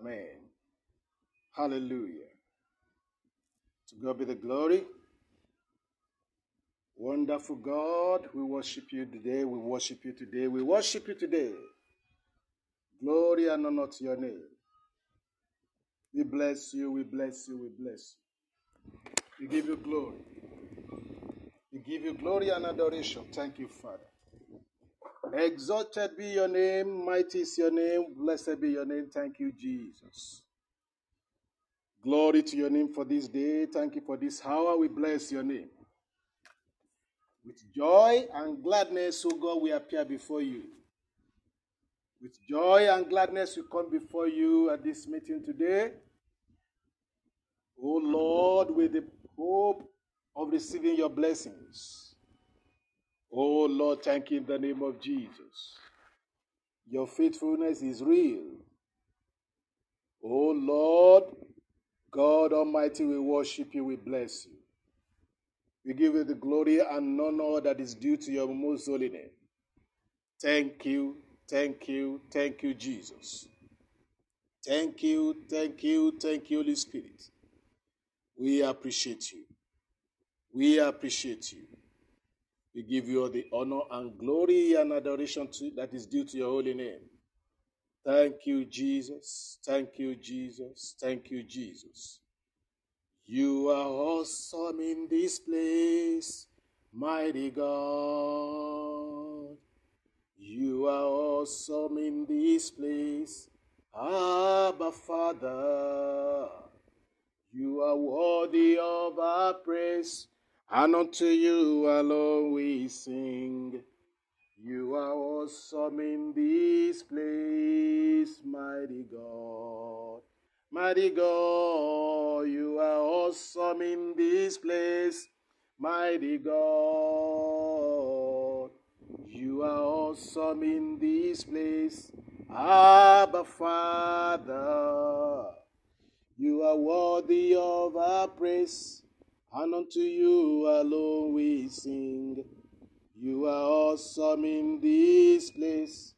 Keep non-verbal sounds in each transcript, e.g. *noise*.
Amen. Hallelujah. To God be the glory. Wonderful God, we worship you today. We worship you today. We worship you today. Glory and honor to your name. We bless you, we bless you, we bless you. We give you glory. We give you glory and adoration. Thank you, Father. Exalted be your name, mighty is your name, blessed be your name. Thank you, Jesus. Glory to your name for this day. Thank you for this hour. We bless your name. With joy and gladness, O God, we appear before you. With joy and gladness, we come before you at this meeting today. O Lord, with the hope of receiving your blessings. Oh Lord, thank you in the name of Jesus. Your faithfulness is real. Oh Lord, God Almighty, we worship you, we bless you. We give you the glory and honor that is due to your most holy name. Thank you, thank you, thank you, Jesus. Thank you, thank you, thank you, Holy Spirit. We appreciate you. We appreciate you. We give you all the honor and glory and adoration to, that is due to your holy name. Thank you, Jesus. Thank you, Jesus. Thank you, Jesus. You are awesome in this place, mighty God. You are awesome in this place, Abba Father. You are worthy of our praise, and unto you alone we sing. You are awesome in this place, mighty God. Mighty God, you are awesome in this place, mighty God. You are awesome in this place, Abba Father. You are worthy of our praise, and unto you alone we sing. You are awesome in this place,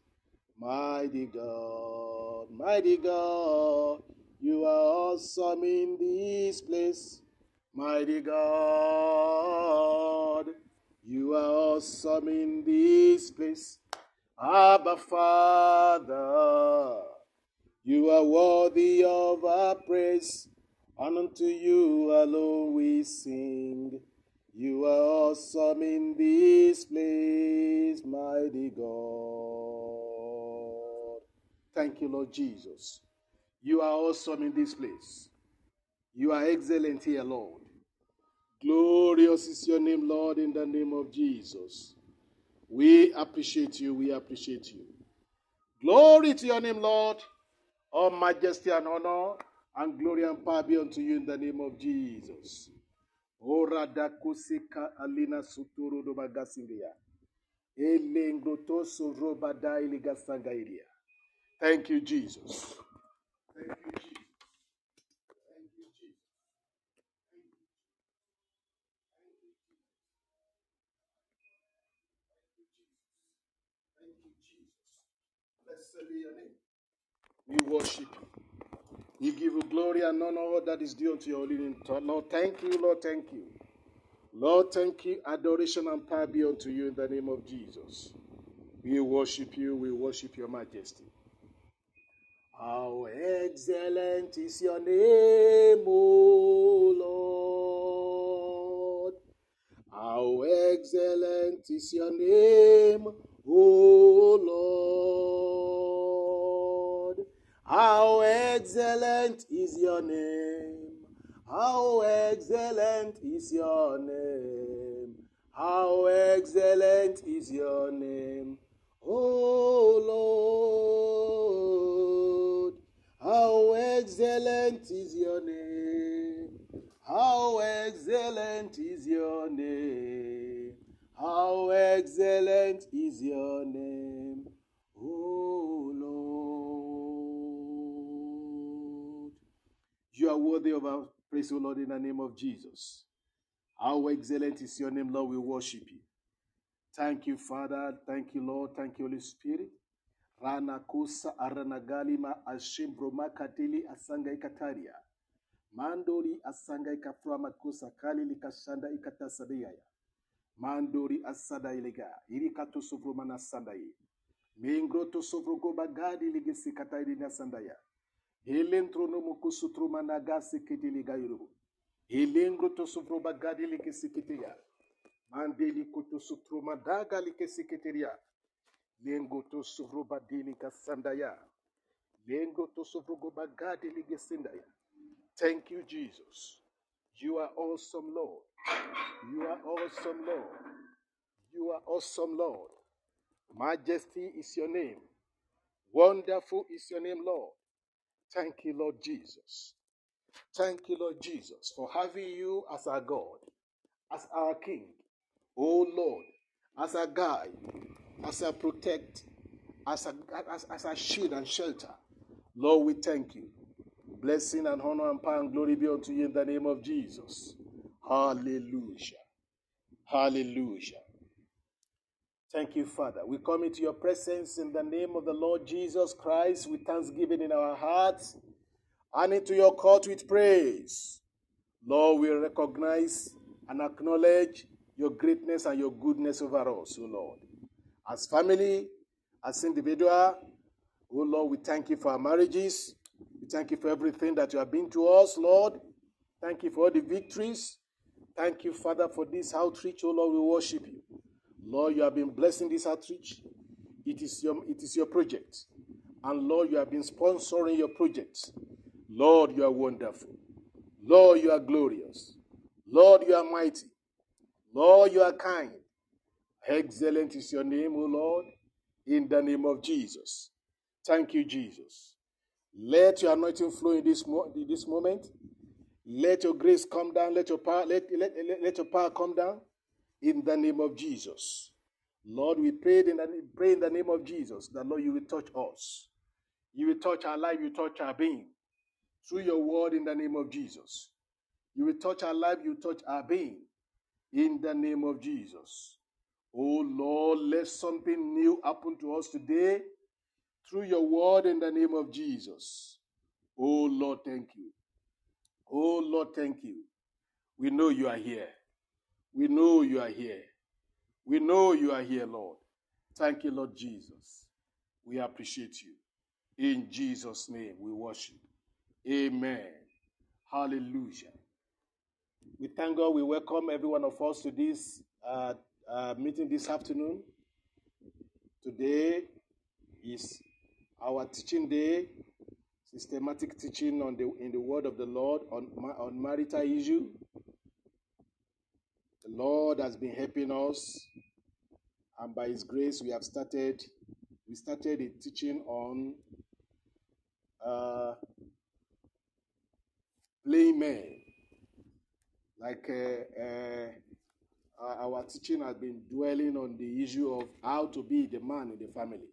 mighty God, mighty God. You are awesome in this place, mighty God. You are awesome in this place, Abba Father. You are worthy of our praise, and unto you alone we sing. You are awesome in this place, mighty God. Thank you, Lord Jesus. You are awesome in this place. You are excellent here, Lord. Glorious is your name, Lord, in the name of Jesus. We appreciate you. We appreciate you. Glory to your name, Lord. All majesty and honor and glory and power be unto you in the name of Jesus. Ora da kusika alina suturu do bagasingia. Elengrotoso robada iligasangairia. Thank you, Jesus. Thank you, Jesus. We worship you. We give you glory and honor that is due unto your holy name. Lord, thank you, Lord, thank you. Lord, thank you. Adoration and power be unto you in the name of Jesus. We worship you. We worship your majesty. How excellent is your name, O Lord. How excellent is your name, O Lord. How excellent is your name. How excellent is your name. How excellent is your name, O Lord. How excellent is your name. How excellent is your name. How excellent is your name, O Lord. You are worthy of our praise, O Lord, in the name of Jesus. How excellent is your name, Lord. We worship you. Thank you, Father. Thank you, Lord. Thank you, Holy Spirit. Rana kusa aranagalima ashimbroma katili asanga ikataria. Mandori asanga ikaframa kusa kali likashanda ikatasadiyaya. Mandori asada ilega. Irikato sovromana sandaye. Mingroto sovrogo bagadi ligesi katairi na sandaya. Helentro no mukusutro managasi kitiliga yurubu. Helengro to sovro bagadi ligesi kitiya. Mandeli kuto sutro madaga ligesi kitiya. Lengo to sovro badili kasandaya. Lengo to sovro go bagadi ligesindaya. Thank you, Jesus. You are awesome, Lord. You are awesome, Lord. You are awesome, Lord. Majesty is your name. Wonderful is your name, Lord. Thank you, Lord Jesus. Thank you, Lord Jesus, for having you as our God, as our King. Oh Lord, as a guide, as a protect, as a, as, as a shield and shelter. Lord, we thank you. Blessing and honor and power and glory be unto you in the name of Jesus. Hallelujah. Hallelujah. Thank you, Father. We come into your presence in the name of the Lord Jesus Christ with thanksgiving in our hearts and into your court with praise. Lord, we recognize and acknowledge your greatness and your goodness over us, O Lord. As family, as individual, O Lord, we thank you for our marriages. We thank you for everything that you have been to us, Lord. Thank you for all the victories. Thank you, Father, for this outreach, O Lord. We worship you. Lord, you have been blessing this outreach. It is your, it is your project. And Lord, you have been sponsoring your project. Lord, you are wonderful. Lord, you are glorious. Lord, you are mighty. Lord, you are kind. Excellent is your name, O Lord, in the name of Jesus. Thank you, Jesus. Let your anointing flow in this, mo- in this moment. Let your grace come down. Let your power, let, let, let, let your power come down in the name of Jesus. Lord, we pray in, the, pray in the name of Jesus that, Lord, you will touch us. You will touch our life, you touch our being through your word in the name of Jesus. You will touch our life, you touch our being in the name of Jesus. Oh Lord, let something new happen to us today through your word in the name of Jesus. Oh Lord, thank you. Oh Lord, thank you. We know you are here. We know you are here. We know you are here, Lord. Thank you, Lord Jesus. We appreciate you. In Jesus' name, we worship. Amen. Hallelujah. We thank God. We welcome every one of us to this uh, uh, meeting this afternoon. Today is our teaching day, systematic teaching on the in the Word of the Lord on on marital issue. The Lord has been helping us, and by His grace, we have started. We started a teaching on uh, playing men. Like uh, uh, our teaching has been dwelling on the issue of how to be the man in the family,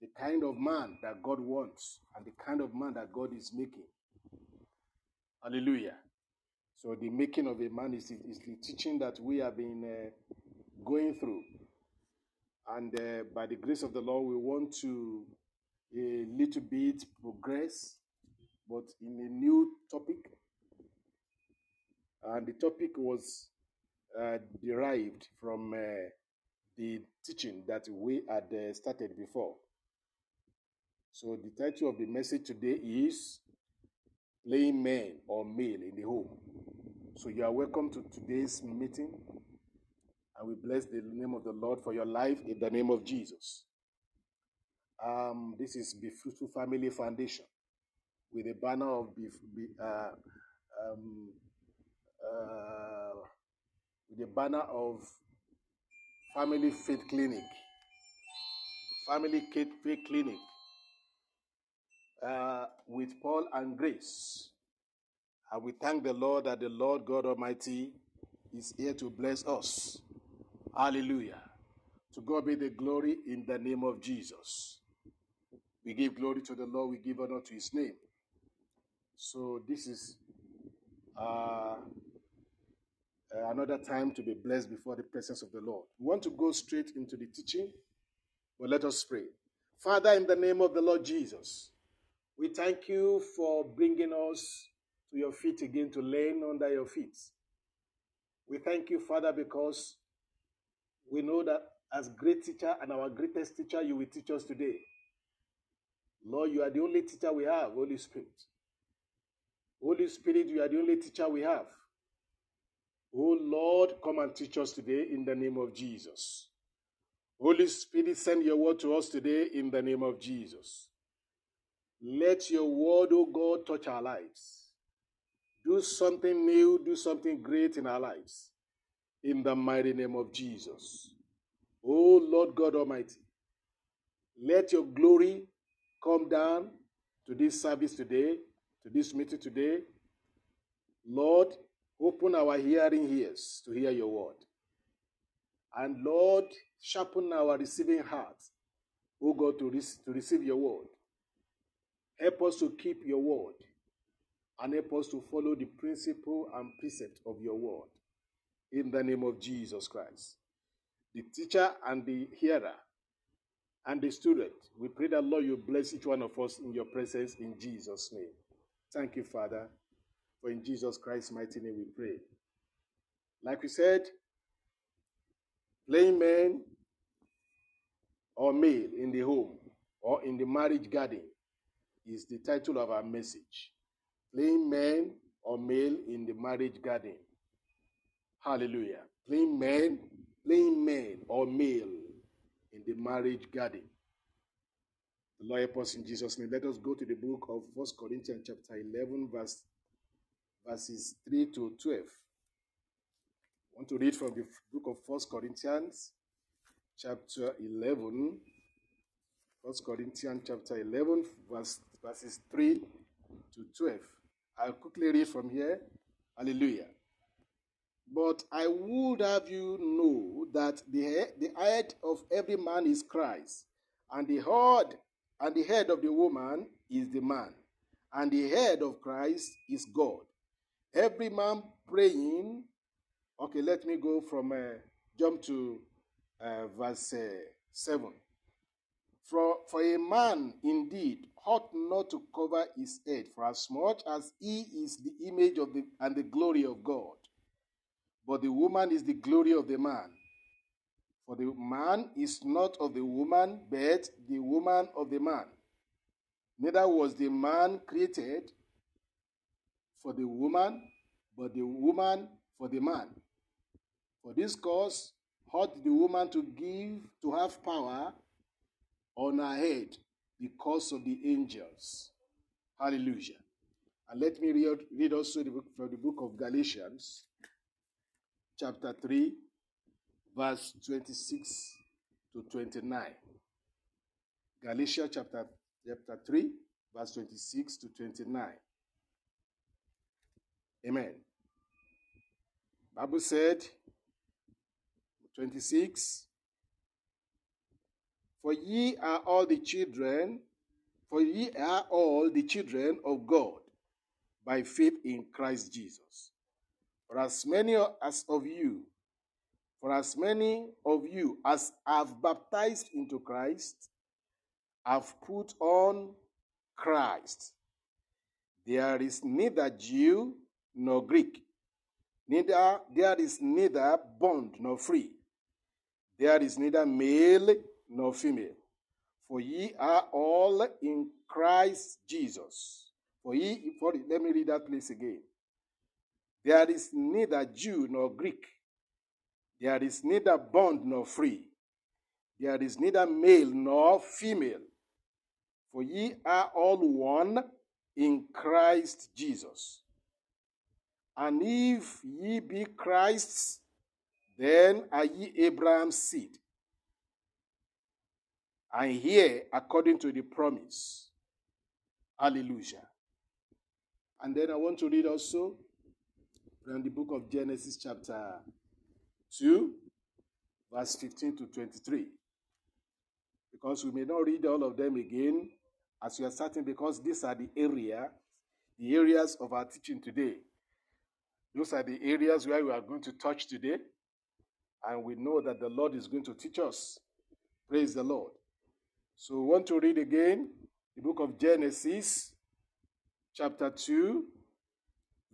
the kind of man that God wants, and the kind of man that God is making. Hallelujah. So the making of a man is, is the teaching that we have been uh, going through. And uh, by the grace of the Lord, we want to a little bit progress, but in a new topic. And the topic was uh, derived from uh, the teaching that we had uh, started before. So the title of the message today is Playing Men or Male in the Home. So you are welcome to today's meeting. And we bless the name of the Lord for your life in the name of Jesus. Um, this is Be Fruitful Family Foundation with a banner of Be, Be uh, um, uh, with a banner of Family Faith Clinic, Family Faith Clinic, uh, with Paul and Grace. And we thank the Lord that the Lord God Almighty is here to bless us. Hallelujah. To God be the glory in the name of Jesus. We give glory to the Lord, we give honor to his name. So, this is uh, another time to be blessed before the presence of the Lord. We want to go straight into the teaching, but let us pray. Father, in the name of the Lord Jesus, we thank you for bringing us to your feet again to learn under your feet. We thank you, Father, because we know that as great teacher and our greatest teacher, you will teach us today. Lord, you are the only teacher we have, Holy Spirit. Holy Spirit, you are the only teacher we have. Oh Lord, come and teach us today in the name of Jesus. Holy Spirit, send your word to us today in the name of Jesus. Let your word, oh God, touch our lives. Do something new, do something great in our lives. In the mighty name of Jesus. Oh Lord God Almighty, let your glory come down to this service today, to this meeting today. Lord, open our hearing ears to hear your word. And Lord, sharpen our receiving hearts, O God, to, re- to receive your word. Help us to keep your word and help us to follow the principle and precept of your word. In the name of Jesus Christ. The teacher and the hearer and the student, we pray that Lord, you bless each one of us in your presence in Jesus' name. Thank you, Father, for in Jesus Christ's mighty name we pray. Like we said, playing men or male in the home or in the marriage garden is the title of our message. Playing men or male in the marriage garden. Hallelujah. Playing men, playing men or male in the marriage garden. The Lord help us in Jesus' name. Let us go to the book of First Corinthians chapter 11, verse, verses 3 to 12. I want to read from the book of First Corinthians chapter 11. First Corinthians chapter 11, verse, verses 3 to 12. I'll quickly read from here. Hallelujah. But I would have you know that the head, the head of every man is Christ, and the head and the head of the woman is the man, and the head of Christ is God. Every man praying. Okay, let me go from uh, jump to uh, verse uh, seven. For for a man indeed ought not to cover his head, for as much as he is the image of the and the glory of God. But the woman is the glory of the man. For the man is not of the woman, but the woman of the man. Neither was the man created for the woman, but the woman for the man. For this cause, ought the woman to give, to have power on her head because of the angels. Hallelujah. And let me read, read also the book, from the book of Galatians, chapter 3, verse 26 to 29. Galatians chapter, chapter 3, verse 26 to 29. Amen. Bible said, 26, For ye are all the children, for ye are all the children of God by faith in Christ Jesus. For as many as of you, for as many of you as have baptized into Christ, have put on Christ. There is neither Jew nor Greek, neither there is neither bond nor free. There is neither male nor female. For ye are all in Christ Jesus. For ye, for, let me read that place again. There is neither Jew nor Greek. There is neither bond nor free. There is neither male nor female. For ye are all one in Christ Jesus. And if ye be Christ's, then are ye Abraham's seed. And here according to the promise. Hallelujah. And then I want to read also from the book of Genesis, chapter 2, verse 15 to 23. Because we may not read all of them again as we are starting, because these are the area, the areas of our teaching today. Those are the areas where we are going to touch today. And we know that the Lord is going to teach us. Praise the Lord. So we want to read again the book of Genesis, chapter 2,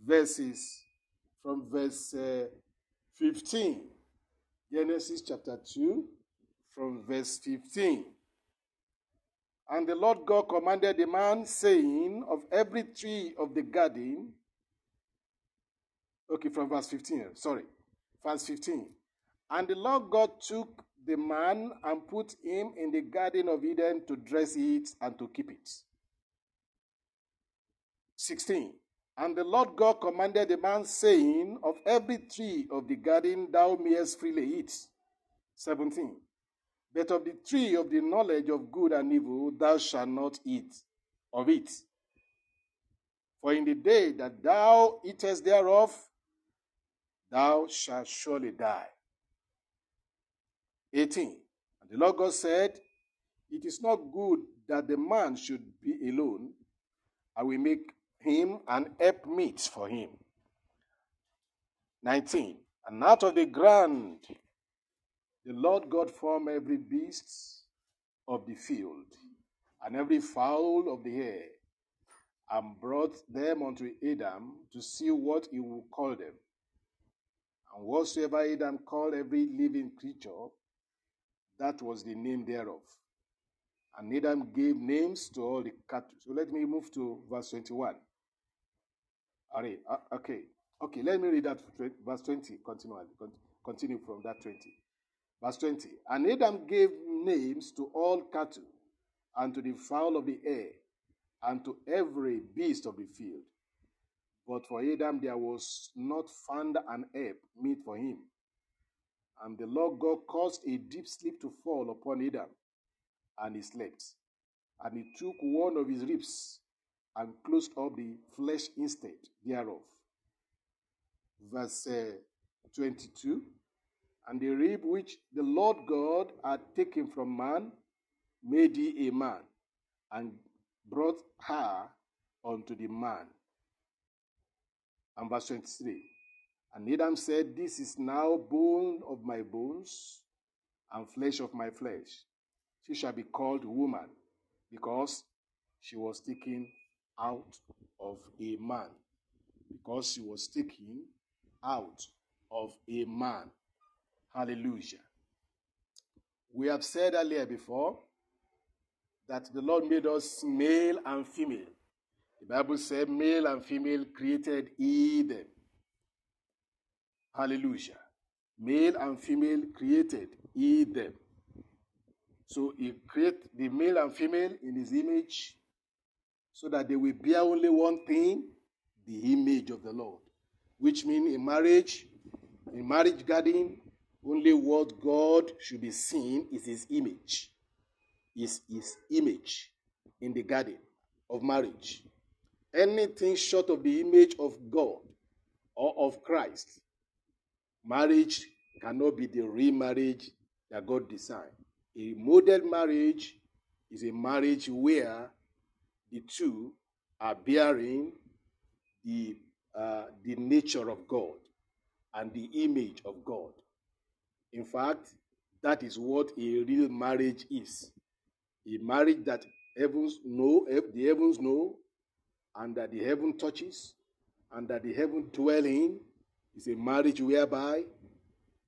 verses from verse uh, 15. Genesis chapter 2, from verse 15. And the Lord God commanded the man, saying, Of every tree of the garden, okay, from verse 15, sorry, verse 15. And the Lord God took the man and put him in the Garden of Eden to dress it and to keep it. 16. And the Lord God commanded the man, saying, Of every tree of the garden thou mayest freely eat. 17. But of the tree of the knowledge of good and evil thou shalt not eat of it. For in the day that thou eatest thereof, thou shalt surely die. 18. And the Lord God said, It is not good that the man should be alone. I will make him an helpmeet for him. 19. And out of the ground the Lord God formed every beast of the field and every fowl of the air and brought them unto Adam to see what he would call them. And whatsoever Adam called every living creature, that was the name thereof. And Adam gave names to all the cattle. So let me move to verse 21. All right, uh, okay. Okay, let me read that verse 20. Continue, continue from that 20. Verse 20. And Adam gave names to all cattle, and to the fowl of the air, and to every beast of the field. But for Adam there was not found an help meet for him. And the Lord God caused a deep sleep to fall upon Adam, and he slept. And he took one of his ribs and closed up the flesh instead thereof. Verse uh, 22 And the rib which the Lord God had taken from man made he a man, and brought her unto the man. And verse 23 and Adam said, This is now bone of my bones and flesh of my flesh. She shall be called woman because she was taken out of a man. Because she was taken out of a man. Hallelujah. We have said earlier before that the Lord made us male and female. The Bible said, male and female created Eden. Hallelujah. Male and female created, he them. So he create the male and female in his image so that they will bear only one thing, the image of the Lord. Which means in marriage, in marriage garden, only what God should be seen is his image. Is his image in the garden of marriage. Anything short of the image of God or of Christ Marriage cannot be the remarriage that God designed. A model marriage is a marriage where the two are bearing the, uh, the nature of God and the image of God. In fact, that is what a real marriage is. A marriage that heavens know, the heavens know, and that the heaven touches, and that the heaven dwell in, is a marriage whereby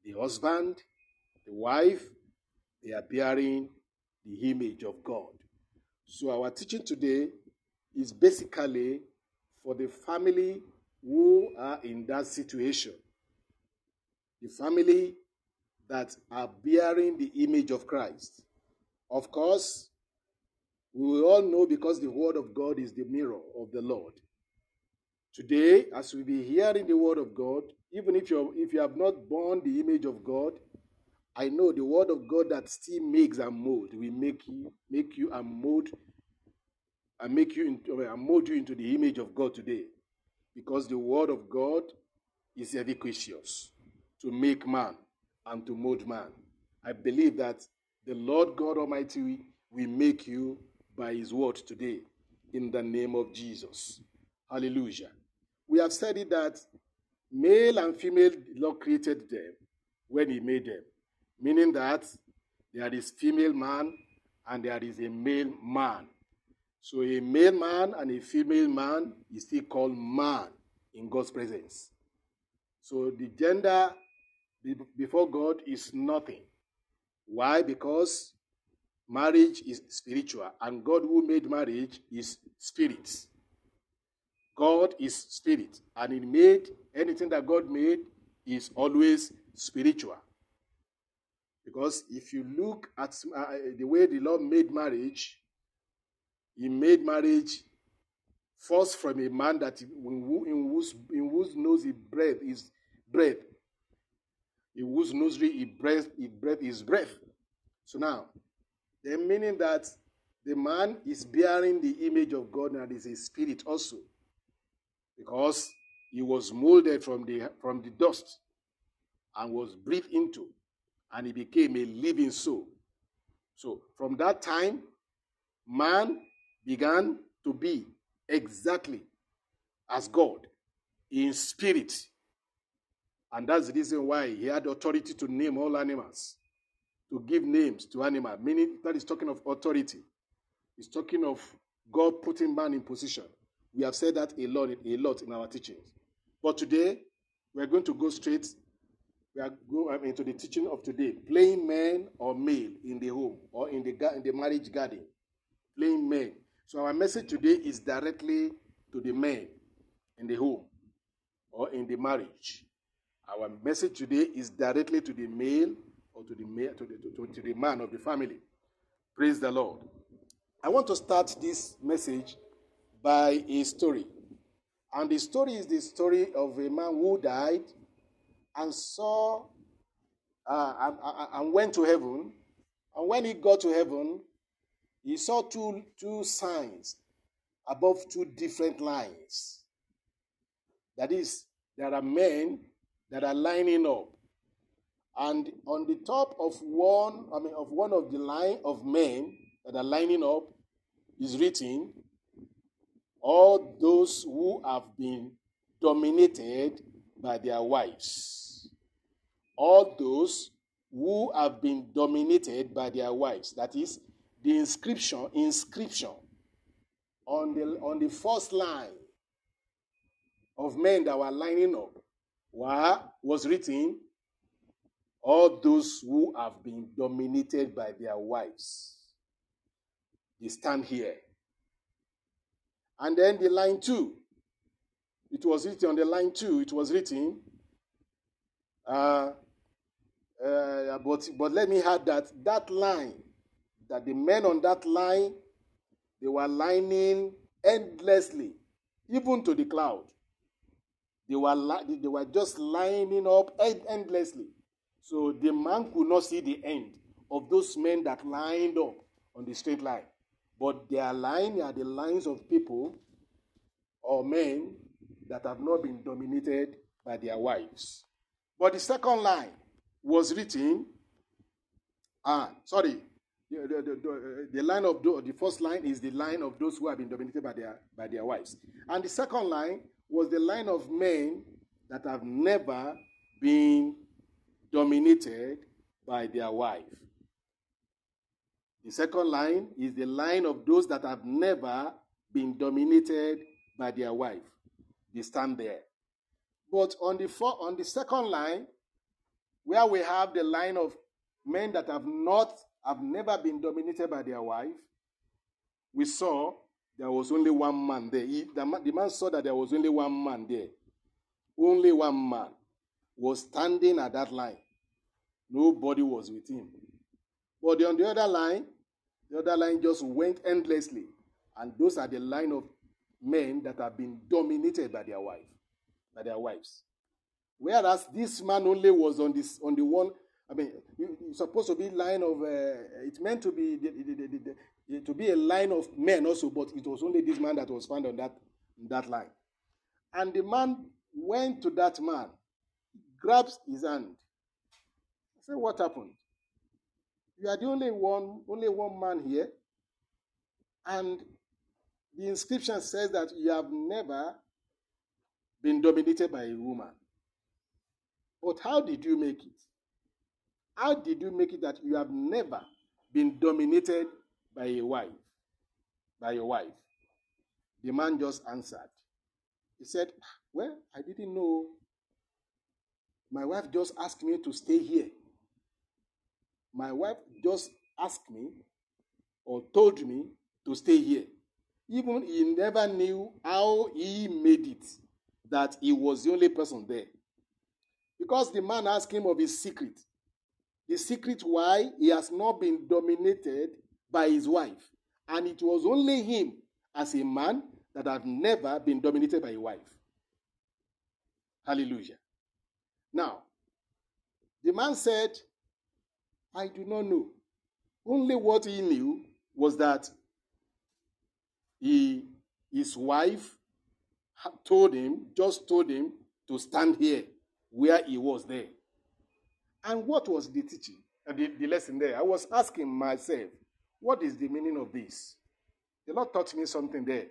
the husband, the wife, they are bearing the image of God. So our teaching today is basically for the family who are in that situation. The family that are bearing the image of Christ. Of course, we all know because the Word of God is the mirror of the Lord. Today, as we be hearing the word of God, even if you if you have not born the image of God, I know the word of God that still makes and mold will make you make you and mold and make you into, uh, and mold you into the image of God today, because the word of God is efficacious to make man and to mold man. I believe that the Lord God Almighty will make you by His word today, in the name of Jesus. Hallelujah. We have said it that male and female, the Lord created them when He made them, meaning that there is female man and there is a male man. So a male man and a female man is still called man in God's presence. So the gender before God is nothing. Why? Because marriage is spiritual, and God who made marriage is spirit. God is spirit, and He made anything that God made is always spiritual. Because if you look at uh, the way the Lord made marriage, He made marriage first from a man that in whose, in whose nose he breathed is breath, in whose nostril he breathed, he breathed his breath. So now, the meaning that the man is bearing the image of God and is a spirit also, because he was molded from the from the dust and was breathed into, and he became a living soul. So from that time, man began to be exactly as God in spirit. And that's the reason why he had authority to name all animals, to give names to animals, meaning that is talking of authority. It's talking of God putting man in position. We have said that a lot, a lot in our teachings. But today, we're going to go straight we are going into the teaching of today. Playing men or male in the home or in the, in the marriage garden. Playing men. So our message today is directly to the men in the home or in the marriage. Our message today is directly to the male or to the male, to the, to, to the man of the family. Praise the Lord. I want to start this message by a story. And the story is the story of a man who died and saw uh, and, and went to heaven. And when he got to heaven, he saw two, two signs above two different lines. That is, there are men that are lining up. And on the top of one, I mean, of one of the line of men that are lining up is written, all those who have been dominated by their wives. All those who have been dominated by their wives. That is, the inscription, inscription on the, on the first line of men that were lining up were, was written, all those who have been dominated by their wives. They stand here. And then the line two, it was written on the line two, it was written, uh, uh, but, but let me add that that line that the men on that line they were lining endlessly, even to the cloud. They were, li- they were just lining up endlessly. So the man could not see the end of those men that lined up on the straight line. But their line are the lines of people or men that have not been dominated by their wives. But the second line was written, ah, sorry, the, the, the, the, line of the first line is the line of those who have been dominated by their by their wives, and the second line was the line of men that have never been dominated by their wife. The second line is the line of those that have never been dominated by their wife. They stand there. But on the four, on the second line, where we have the line of men that have not have never been dominated by their wife, we saw there was only one man there. He, the, man, the man saw that there was only one man there. Only one man was standing at that line. Nobody was with him. But on the other line, the other line just went endlessly. And those are the line of men that have been dominated by their wife, by their wives. Whereas this man only was on this on the one I mean, it's supposed to be line of. Uh, it's meant to be the, the, the, to be a line of men also, but it was only this man that was found on that that line. And the man went to that man, grabs his hand. I said, "What happened? You are the only one, only one man here, and the inscription says that you have never been dominated by a woman. But how did you make it?" How did you make it that you have never been dominated by a wife, by your wife? The man just answered. He said, ah, Well, I didn't know. My wife just asked me to stay here. My wife just asked me or told me to stay here. Even he never knew how he made it that he was the only person there. Because the man asked him of his secret. The secret why he has not been dominated by his wife. And it was only him as a man that had never been dominated by a wife. Hallelujah. Now, the man said, I do not know. Only what he knew was that he, his wife told him, just told him to stand here where he was there. And what was the teaching, uh, the, the lesson there? I was asking myself, what is the meaning of this? The Lord taught me something there,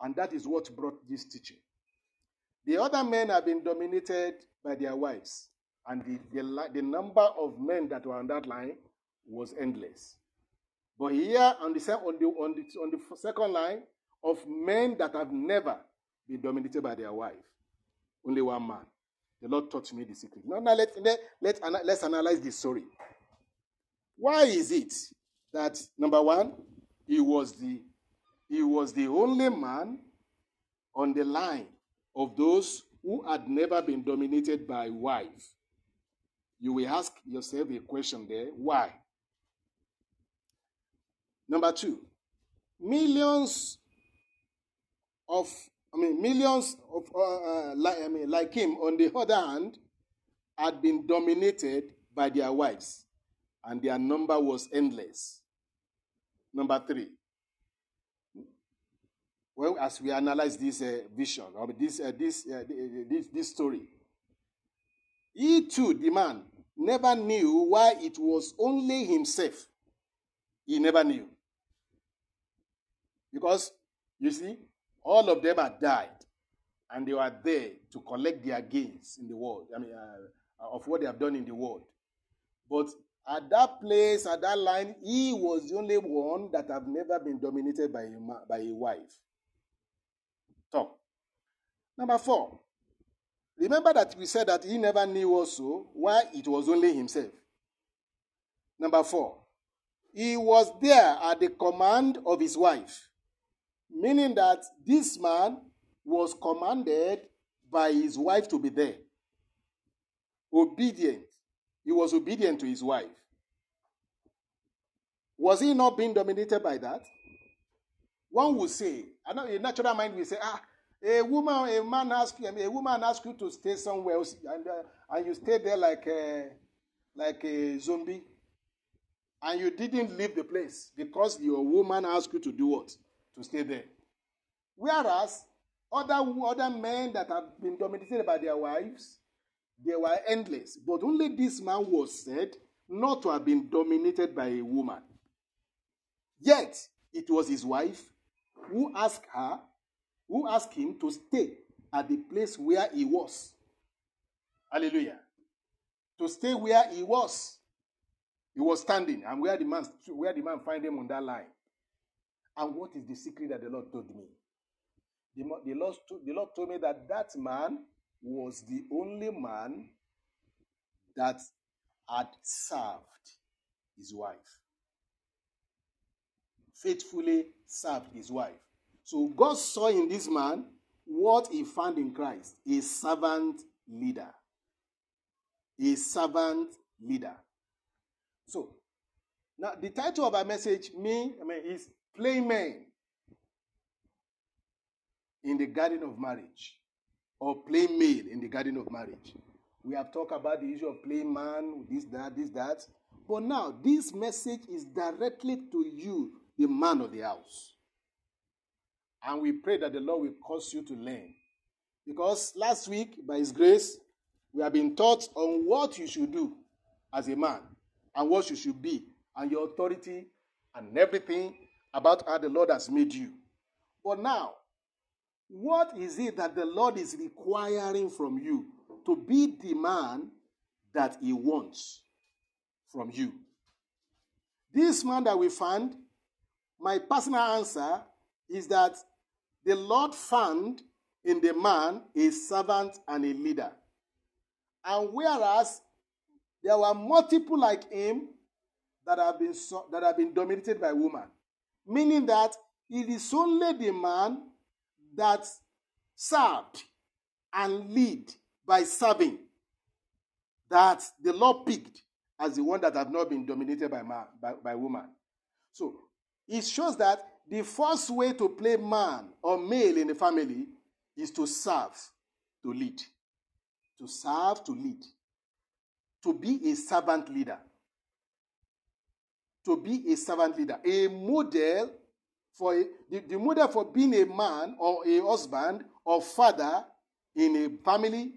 and that is what brought this teaching. The other men have been dominated by their wives, and the, the, the number of men that were on that line was endless. But here on the, on, the, on, the, on the second line of men that have never been dominated by their wife, only one man. The Lord taught me the secret. Now, now let, let, let, let's analyze this story. Why is it that, number one, he was the, he was the only man on the line of those who had never been dominated by wife? You will ask yourself a question there. Why? Number two, millions of, I mean, millions of, uh, uh, like, I mean, like him, on the other hand, had been dominated by their wives, and their number was endless. Number three, well, as we analyze this uh, vision or this, uh, this, uh, this, this story, he too, the man, never knew why it was only himself. He never knew. Because, you see, all of them had died, and they were there to collect their gains in the world, I mean, uh, of what they have done in the world. But at that place, at that line, he was the only one that have never been dominated by a, by a wife. Top. Number four. Remember that we said that he never knew also why it was only himself. Number four. He was there at the command of his wife meaning that this man was commanded by his wife to be there. Obedient. He was obedient to his wife. Was he not being dominated by that? One would say, I know a natural mind will say, ah, a woman, a man ask you, a woman ask you to stay somewhere else, and, uh, and you stay there like a, like a zombie, and you didn't leave the place because your woman asked you to do what? to stay there. Whereas other, other men that have been dominated by their wives, they were endless. But only this man was said not to have been dominated by a woman. Yet, it was his wife who asked her, who asked him to stay at the place where he was. Hallelujah. To stay where he was. He was standing, and where the man where the man find him on that line. And what is the secret that the Lord told me? The, the, Lord, the Lord told me that that man was the only man that had served his wife. Faithfully served his wife. So God saw in this man what he found in Christ a servant leader. A servant leader. So, now the title of our message, me, I mean, is men in the garden of marriage or male in the garden of marriage. We have talked about the issue of playing man, this, that, this, that. But now, this message is directly to you, the man of the house. And we pray that the Lord will cause you to learn. Because last week, by His grace, we have been taught on what you should do as a man and what you should be and your authority and everything about how the Lord has made you. But now, what is it that the Lord is requiring from you to be the man that He wants from you? This man that we found my personal answer is that the Lord found in the man a servant and a leader. And whereas there were multiple like him that have been, that have been dominated by woman, meaning that it is only the man that served and lead by serving that the Lord picked as the one that have not been dominated by man by, by woman. So it shows that the first way to play man or male in the family is to serve, to lead. To serve, to lead. To be a servant leader. To be a servant leader. A model for a, the, the model for being a man or a husband or father in a family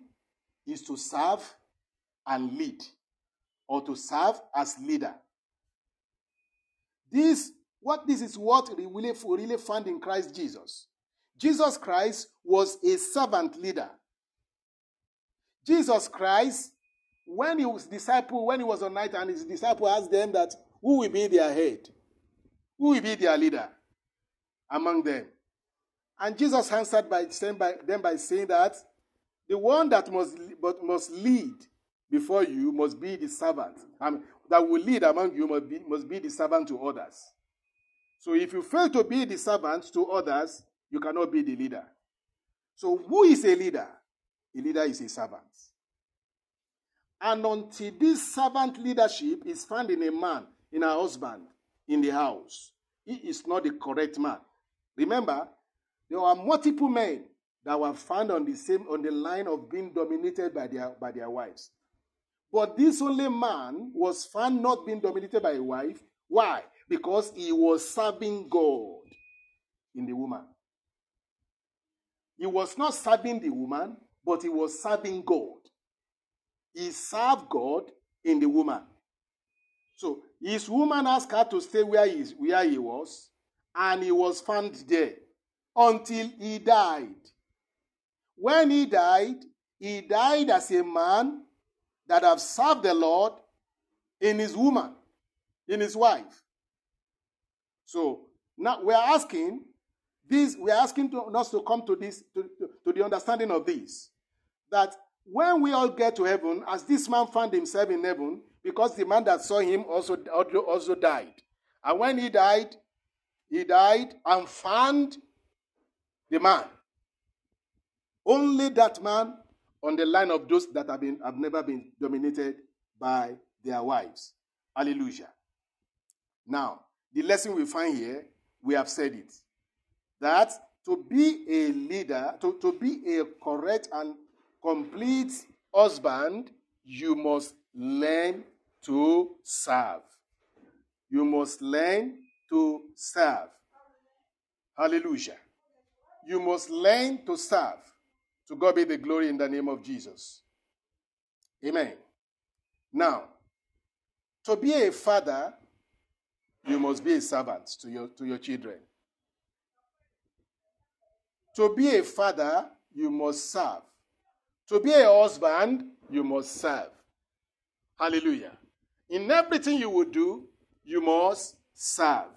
is to serve and lead or to serve as leader. This what this is what we really, found in Christ Jesus. Jesus Christ was a servant leader. Jesus Christ, when he was disciple, when he was on night and his disciple asked them that who will be their head? Who will be their leader among them? And Jesus answered by by them by saying that the one that must, but must lead before you must be the servant. Mean, that will lead among you must be, must be the servant to others. So if you fail to be the servant to others, you cannot be the leader. So who is a leader? A leader is a servant. And until this servant leadership is found in a man, in a husband, in the house, he is not the correct man. Remember, there are multiple men that were found on the same on the line of being dominated by their by their wives. But this only man was found not being dominated by a wife. Why? Because he was serving God in the woman. He was not serving the woman, but he was serving God. He served God in the woman. So his woman asked her to stay where he, where he was, and he was found there until he died. When he died, he died as a man that have served the Lord in his woman, in his wife. So now we are asking this, we are asking to, us to come to this, to, to, to the understanding of this. That when we all get to heaven, as this man found himself in heaven, because the man that saw him also, also died. And when he died, he died and found the man. Only that man on the line of those that have, been, have never been dominated by their wives. Hallelujah. Now, the lesson we find here, we have said it. That to be a leader, to, to be a correct and complete husband, you must learn to serve. You must learn to serve. Hallelujah. You must learn to serve. To God be the glory in the name of Jesus. Amen. Now, to be a father, you must be a servant to your, to your children. To be a father, you must serve. To be a husband, you must serve. Hallelujah. In everything you will do, you must serve.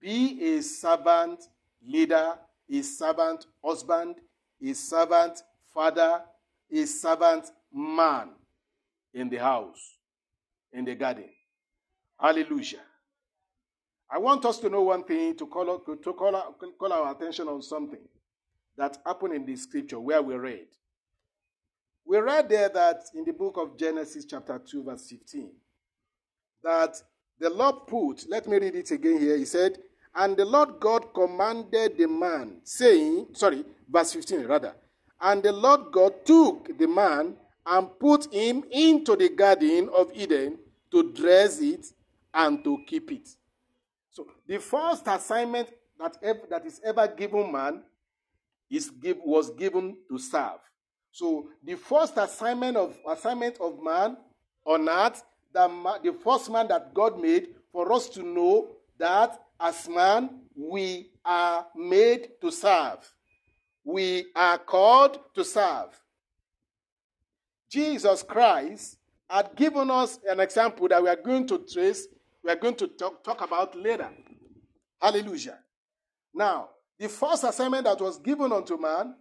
Be a servant leader, a servant husband, a servant father, a servant man in the house, in the garden. Hallelujah. I want us to know one thing to call, to call, call our attention on something that happened in the scripture where we read. We read there that in the book of Genesis, chapter 2, verse 15, that the Lord put, let me read it again here. He said, And the Lord God commanded the man, saying, sorry, verse 15 rather. And the Lord God took the man and put him into the garden of Eden to dress it and to keep it. So the first assignment that, ever, that is ever given man is give, was given to serve. So the first assignment of assignment of man on earth, the, the first man that God made for us to know that as man we are made to serve. We are called to serve. Jesus Christ had given us an example that we are going to trace, we are going to talk, talk about later. Hallelujah. Now, the first assignment that was given unto man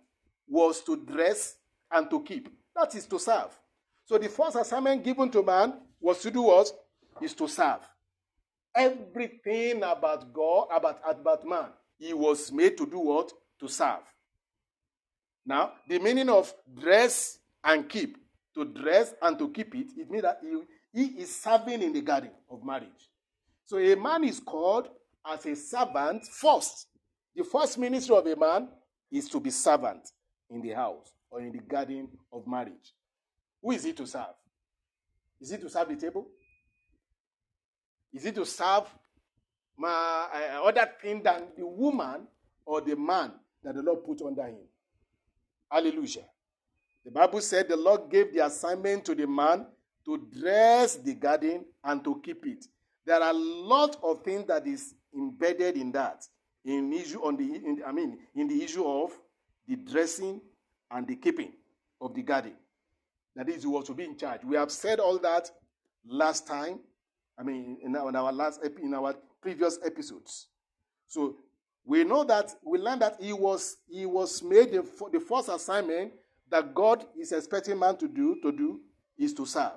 was to dress and to keep. That is to serve. So the first assignment given to man was to do what? Is to serve. Everything about God, about, about man, he was made to do what? To serve. Now, the meaning of dress and keep, to dress and to keep it, it means that he, he is serving in the garden of marriage. So a man is called as a servant first. The first ministry of a man is to be servant in the house or in the garden of marriage. Who is he to serve? Is he to serve the table? Is he to serve my, uh, other thing than the woman or the man that the Lord put under him? Hallelujah. The Bible said the Lord gave the assignment to the man to dress the garden and to keep it. There are a lot of things that is embedded in that. In issue on the in, I mean in the issue of the dressing and the keeping of the garden. That is, you to be in charge. We have said all that last time. I mean, in our, in our last in our previous episodes. So we know that we learned that he was he was made the, the first assignment that God is expecting man to do to do is to serve.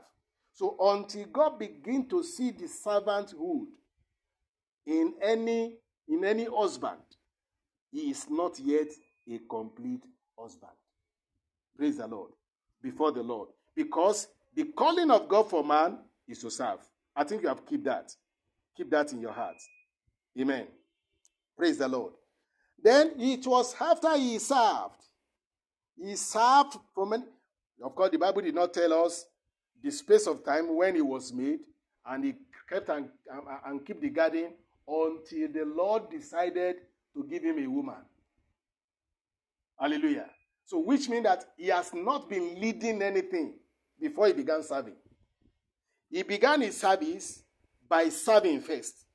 So until God begin to see the servanthood in any in any husband, he is not yet a complete husband. Praise the Lord. Before the Lord. Because the calling of God for man is to serve. I think you have keep that. Keep that in your heart. Amen. Praise the Lord. Then it was after he served. He served for many. Of course, the Bible did not tell us the space of time when he was made, and he kept and, and, and keep the garden until the Lord decided to give him a woman. Hallelujah. So, which means that he has not been leading anything before he began serving. He began his service by serving first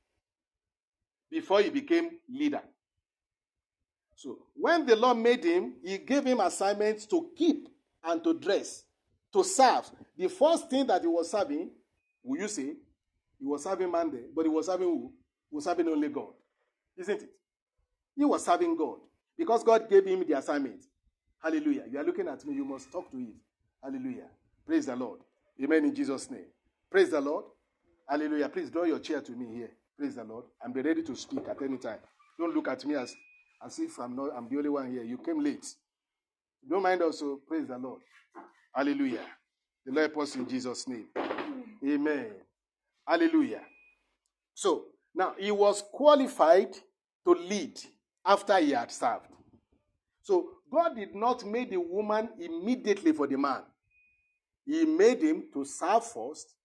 before he became leader. So, when the Lord made him, he gave him assignments to keep and to dress to serve. The first thing that he was serving, will you say, he was serving man there, but he was serving who? He was serving only God. Isn't it? He was serving God because God gave him the assignment. Hallelujah. You are looking at me, you must talk to it. Hallelujah. Praise the Lord. Amen in Jesus' name. Praise the Lord. Hallelujah. Please draw your chair to me here. Praise the Lord. And be ready to speak at any time. Don't look at me as, as if I'm not I'm the only one here. You came late. Don't mind also. Praise the Lord. Hallelujah. The Lord help us in Jesus' name. Amen. Hallelujah. So now he was qualified to lead after he had served. So God did not make the woman immediately for the man. He made him to serve first.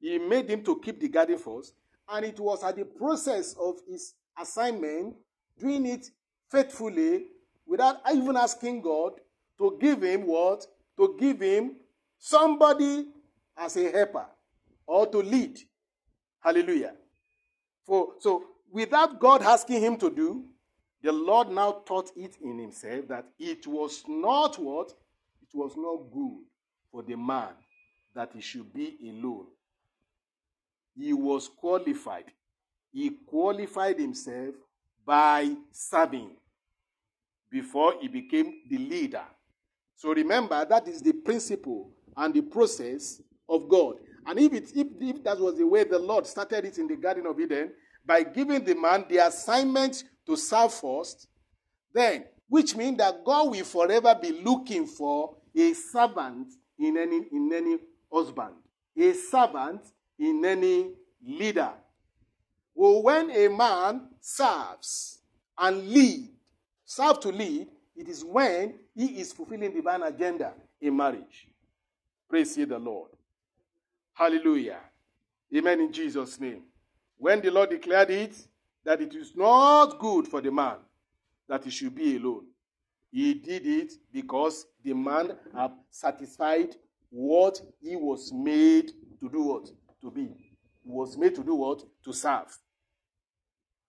He made him to keep the garden first. And it was at the process of his assignment, doing it faithfully, without even asking God to give him what? To give him somebody as a helper or to lead. Hallelujah. For so without God asking him to do, the Lord now taught it in himself that it was not what? It was not good for the man that he should be alone. He was qualified. He qualified himself by serving before he became the leader so remember, that is the principle and the process of God. And if, it, if, if that was the way the Lord started it in the Garden of Eden, by giving the man the assignment to serve first, then, which means that God will forever be looking for a servant in any, in any husband, a servant in any leader. Well, when a man serves and lead, serve to lead, it is when he is fulfilling divine agenda in marriage. Praise ye the Lord. Hallelujah. Amen in Jesus' name. When the Lord declared it, that it is not good for the man that he should be alone. He did it because the man had satisfied what he was made to do what? To be. He was made to do what? To serve.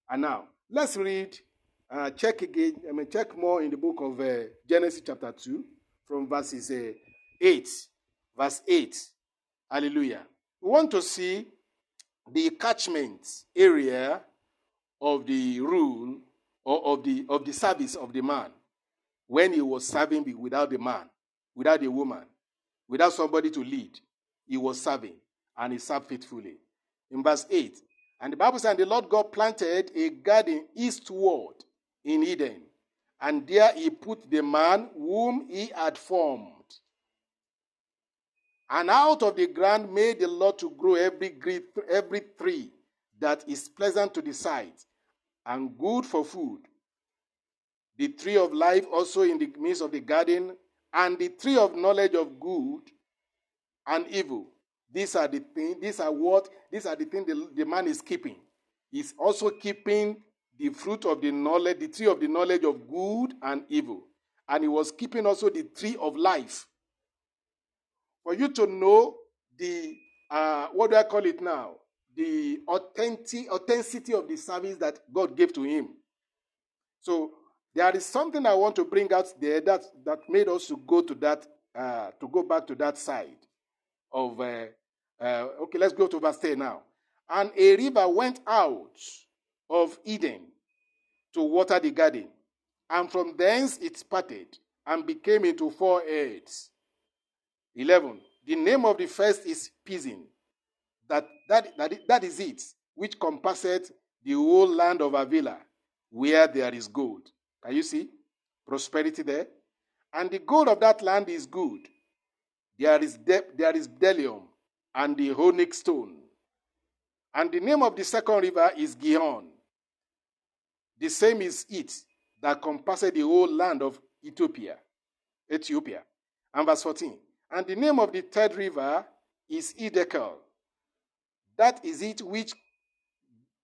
And now, let's read uh, check again, I mean, check more in the book of uh, Genesis chapter 2 from verses uh, 8. Verse 8. Hallelujah. We want to see the catchment area of the rule or of the of the service of the man when he was serving without the man, without the woman, without somebody to lead. He was serving and he served faithfully. In verse 8, and the Bible says, the Lord God planted a garden eastward in Eden, and there he put the man whom he had formed. And out of the ground made the Lord to grow every, every tree that is pleasant to the sight and good for food. The tree of life also in the midst of the garden, and the tree of knowledge of good and evil. These are the things, these are what, these are the things the, the man is keeping. He's also keeping the fruit of the knowledge, the tree of the knowledge of good and evil. And he was keeping also the tree of life. For you to know the, uh, what do I call it now? The authentic, authenticity of the service that God gave to him. So there is something I want to bring out there that, that made us to go to that, uh, to go back to that side of, uh, uh, okay, let's go to verse 10 now. And a river went out of Eden to water the garden, and from thence it parted and became into four heads. 11. The name of the first is Pison. That, that, that, that is it, which compasseth the whole land of Havilah, where there is gold. Can you see? Prosperity there. And the gold of that land is good. There is, de- there is bdellium and the onyx stone. And the name of the second river is Gihon. The same is it that compasses the whole land of Ethiopia. Ethiopia. And verse 14. And the name of the third river is Hiddekel. That is it which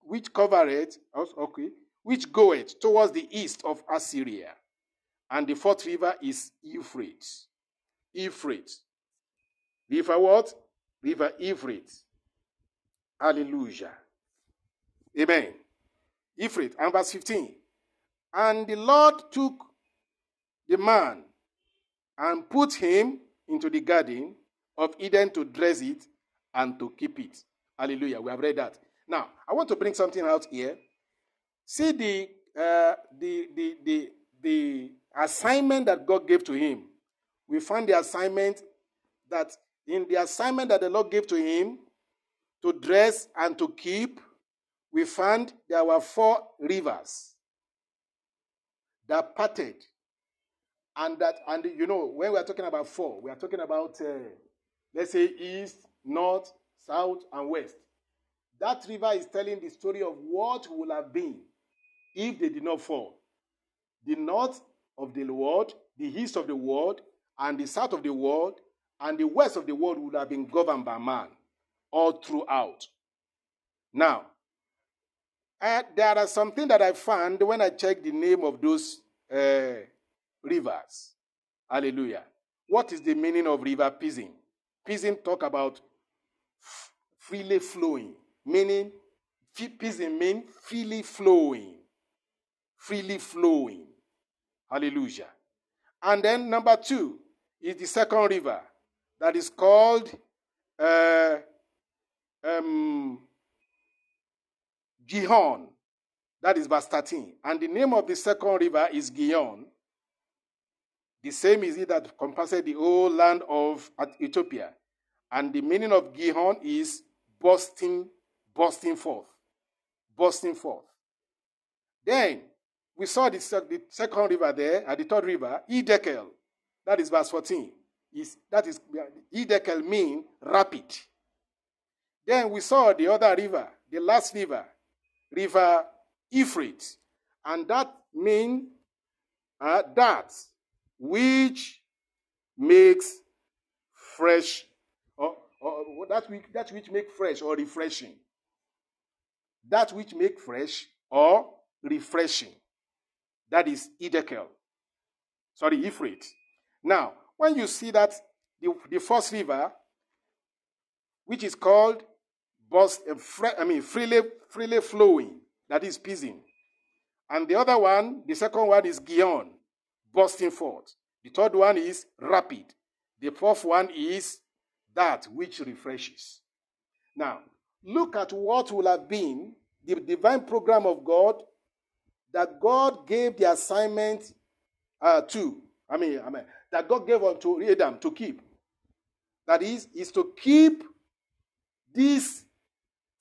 which covereth oh, okay, which goeth towards the east of Assyria. And the fourth river is Euphrates. Euphrates. River what? River Euphrates. Hallelujah. Amen. Euphrates. And verse 15. And the Lord took the man and put him into the garden of Eden to dress it and to keep it. Hallelujah. We have read that. Now, I want to bring something out here See the, uh, the, the, the, the assignment that God gave to him. We find the assignment that in the assignment that the Lord gave to him to dress and to keep, we found there were four rivers that parted. And that, and you know, when we are talking about four, we are talking about, uh, let's say, east, north, south, and west. That river is telling the story of what would have been if they did not fall. The north of the world, the east of the world, and the south of the world, and the west of the world would have been governed by man all throughout. Now, uh, there are something that I found when I checked the name of those uh, rivers. Hallelujah. What is the meaning of river Pison? Pison talk about freely flowing, meaning Pison means freely flowing freely flowing. Hallelujah. And then number two is the second river that is called uh, um, Gihon. That is verse 13. And the name of the second river is Gihon. The same is it that compassed the whole land of Ethiopia. And the meaning of Gihon is bursting, bursting forth. Bursting forth. Then we saw the, the second river there, and the third river, Hiddekel. That is verse 14. Is, that is, uh, Hiddekel means rapid. Then we saw the other river, the last river, river Euphrates. And that means uh, that which makes fresh, or, or that, which, that which make fresh or refreshing. That which make fresh or refreshing. That is Hiddekel. Sorry, Euphrates. Now, when you see that the, the first river, which is called burst, I mean, freely, freely flowing, that is Pison. And the other one, the second one is Gihon, bursting forth. The third one is rapid. The fourth one is that which refreshes. Now, look at what will have been the divine program of God that God gave the assignment uh, to. I mean, I mean, that God gave unto Adam to keep. That is, is to keep these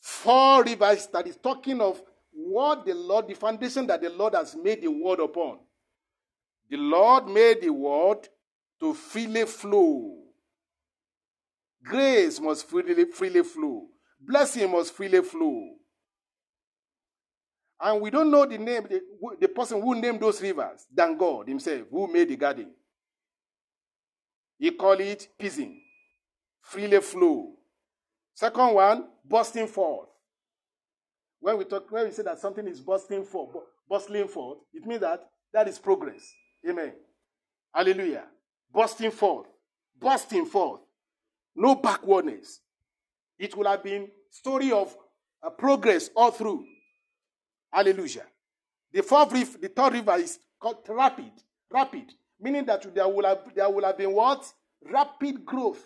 four rivers that is talking of what the Lord, the foundation that the Lord has made the word upon. The Lord made the word to freely flow. Grace must freely, freely flow. Blessing must freely flow. And we don't know the name, the, the person who named those rivers than God Himself, who made the garden. He called it Pison, freely flow. Second one, bursting forth. When we talk, when we say that something is bursting forth, bustling forth, it means that that is progress. Amen. Hallelujah. Bursting forth, bursting forth. No backwardness. It will have been story of uh, progress all through. Hallelujah. The fourth river, the third river is called rapid. Rapid. Meaning that there will have, there will have been what? Rapid growth.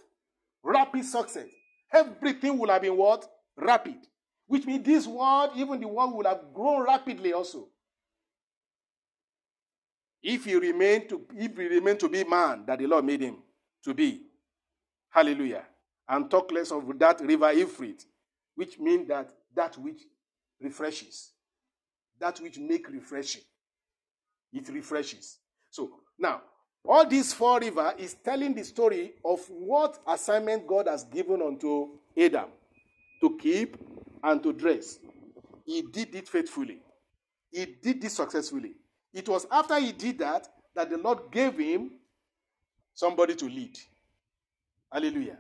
Rapid success. Everything will have been what? Rapid. Which means this world, even the world will have grown rapidly also. If he remain to if he remain to be man that the Lord made him to be. Hallelujah. And talk less of that river Euphrates, which means that that which refreshes that which make refreshing. It refreshes. So now, all these four river is telling the story of what assignment God has given unto Adam to keep and to dress. He did it faithfully. He did this successfully. It was after he did that that the Lord gave him somebody to lead. Hallelujah.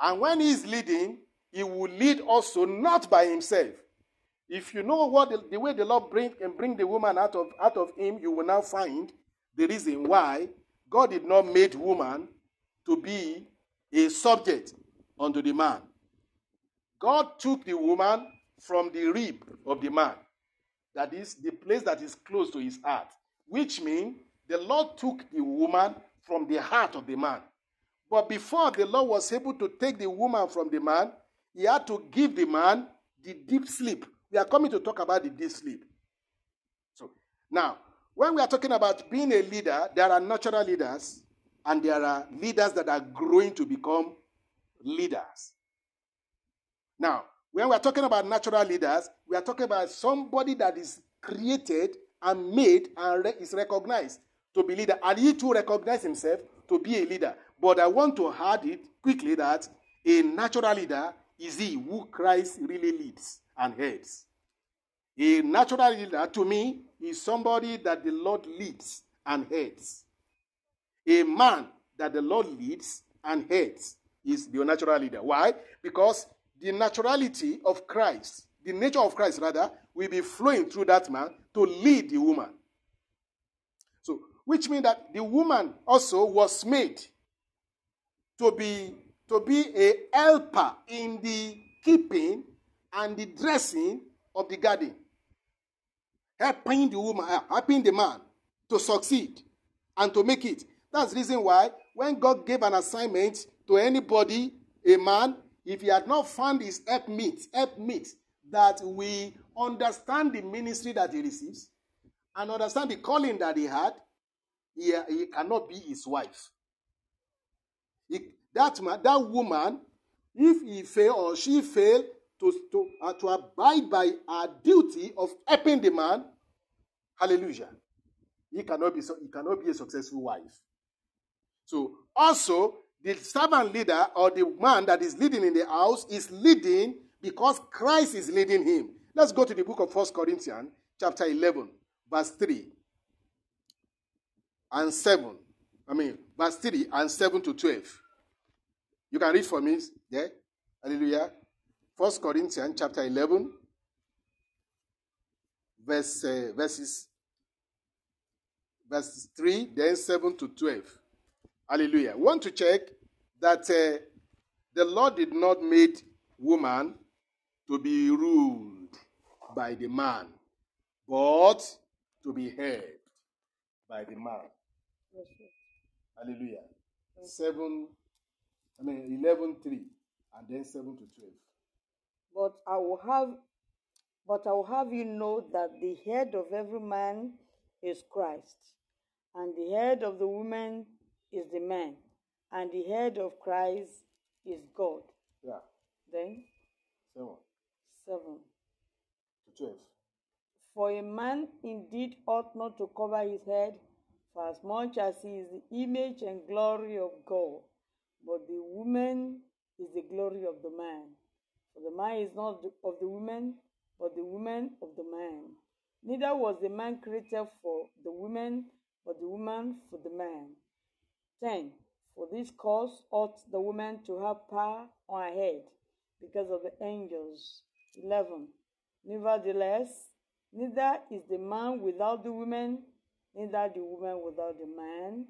And when he is leading, he will lead also not by himself, if you know what the, the way the Lord bring can bring the woman out of out of him, you will now find the reason why God did not make woman to be a subject unto the man. God took the woman from the rib of the man, that is the place that is close to his heart, which means the Lord took the woman from the heart of the man. But before the Lord was able to take the woman from the man, he had to give the man the deep sleep we are coming to talk about the deep sleep. So now, when we are talking about being a leader, there are natural leaders and there are leaders that are growing to become leaders. Now, when we are talking about natural leaders, we are talking about somebody that is created and made and re- is recognized to be a leader. And he too recognize himself to be a leader. But I want to add it quickly that a natural leader is he who Christ really leads and heads. A natural leader, to me, is somebody that the Lord leads and heads. A man that the Lord leads and heads is the natural leader. Why? Because the naturality of Christ, the nature of Christ, rather, will be flowing through that man to lead the woman. So, which means that the woman also was made to be to be a helper in the keeping and the dressing of the garden. Helping the woman, helping the man to succeed and to make it. That's the reason why when God gave an assignment to anybody, a man, if he had not found his help meet, help meet, that we understand the ministry that he receives and understand the calling that he had, he, he cannot be his wife. He, that man, that woman, if he fail or she fail to, to, uh, to abide by our duty of helping the man, hallelujah, he cannot be he cannot be a successful wife. So also the servant leader or the man that is leading in the house is leading because Christ is leading him. Let's go to the book of First Corinthians, chapter 11, verse 3 and 7. I mean, verse 3 and 7 to 12. You can read for me. Yeah? Hallelujah. First Corinthians chapter 11, verse, uh, verses, verses 3, then 7 to 12. Hallelujah. We want to check that uh, the Lord did not make woman to be ruled by the man, but to be helped by the man. Hallelujah. 7, I mean 11, 3, and then 7 to 12. But I will have But I will have you know that the head of every man is Christ, and the head of the woman is the man, and the head of Christ is God. Yeah. Then, Seven 7. to twelve. For a man indeed ought not to cover his head, for as much as he is the image and glory of God, but the woman is the glory of the man. For the man is not the- of the woman, but the woman of the man. Neither was the man created for the woman, but the woman for the man. 10. For this cause ought the woman to have power on her head, because of the angels. 11. Nevertheless, neither is the man without the woman, neither the woman without the man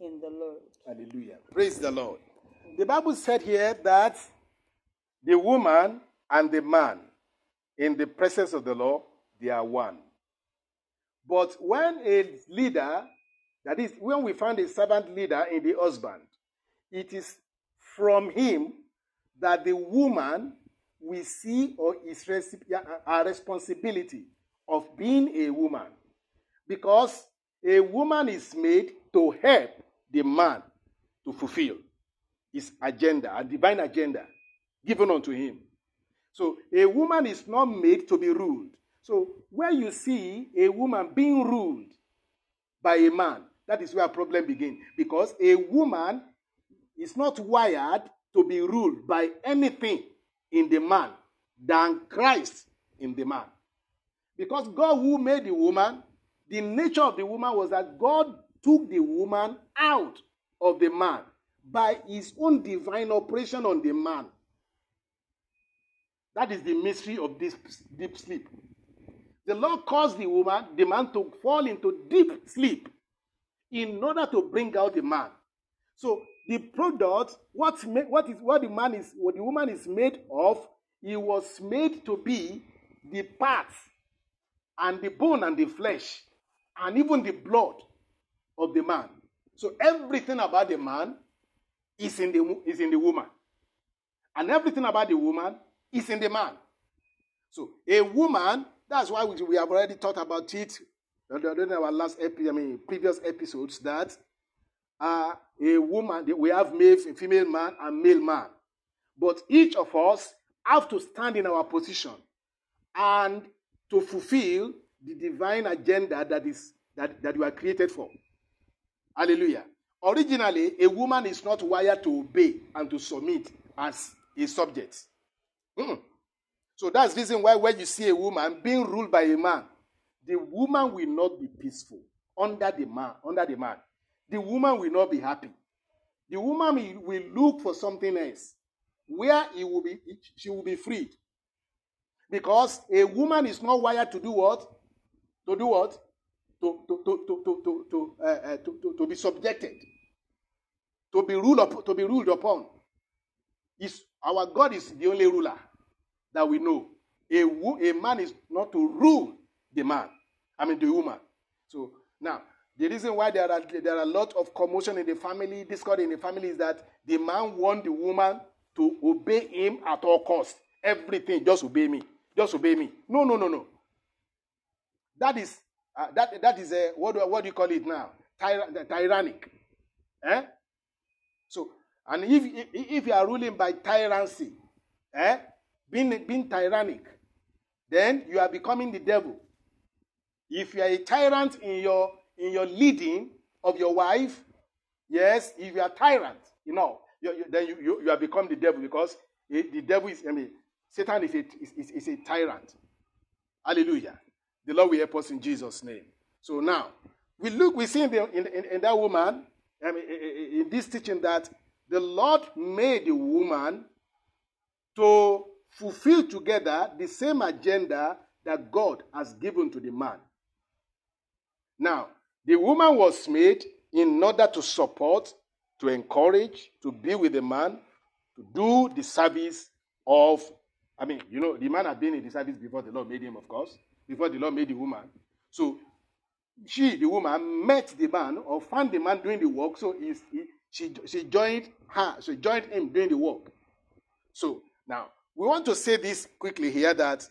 in the Lord. Hallelujah. Praise the Lord. The Bible said here that the woman and the man in the presence of the law, they are one. But when a leader, that is, when we find a servant leader in the husband, it is from him that the woman we see or is a responsibility of being a woman. Because a woman is made to help the man to fulfill his agenda, a divine agenda given unto him. So a woman is not made to be ruled. So where you see a woman being ruled by a man, that is where a problem begins. Because a woman is not wired to be ruled by anything in the man than Christ in the man. Because God who made the woman, the nature of the woman was that God took the woman out of the man by his own divine operation on the man. That is the mystery of this deep sleep. The Lord caused the woman, the man to fall into deep sleep in order to bring out the man. So the product, what, what is what the man is, what the woman is made of, he was made to be the parts and the bone and the flesh and even the blood of the man. So everything about the man is in the is in the woman, and everything about the woman is in the man. So a woman, that's why we, we have already talked about it during our last epi- I mean previous episodes that uh, a woman we have male, a female man and male man, but each of us have to stand in our position and to fulfill the divine agenda that is that, that you are created for. Hallelujah. Originally, a woman is not wired to obey and to submit as a subject. Mm-mm. So that's the reason why when you see a woman being ruled by a man, the woman will not be peaceful under the man. Under the man, the woman will not be happy. The woman will, look for something else, where he will be, she will be freed. Because a woman is not wired to do what? To do what? To, to, to, to, to, to, to, uh, to, to, to be subjected. To be ruled up, to be ruled upon. Is our God is the only ruler that we know. A, wo- a man is not to rule the man. I mean the woman. So now the reason why there are there are a lot of commotion in the family, discord in the family is that the man want the woman to obey him at all costs. Everything, just obey me. Just obey me. No, no, no, no. That is uh, that that is a what do, what do you call it now? Tyra- tyrannic. Eh? So and if if, if you are ruling by tyranny, eh, being being tyrannic, then you are becoming the devil. If you are a tyrant in your in your leading of your wife, yes, if you are tyrant, you know, you, you, then you, you, you have become the devil because eh, the devil is, I mean, Satan is a, is, is, is a tyrant. Hallelujah. The Lord will help us in Jesus' name. So now, we look, we see in, the, in, in, in that woman, I mean, in this teaching that the Lord made the woman to fulfill together the same agenda that God has given to the man. Now, the woman was made in order to support, to encourage, to be with the man, to do the service of, I mean, you know, the man had been in the service before the Lord made him, of course, before the Lord made the woman. So she, the woman, met the man or found the man doing the work. So he, she, she joined her, she joined him doing the work. So now we want to say this quickly here that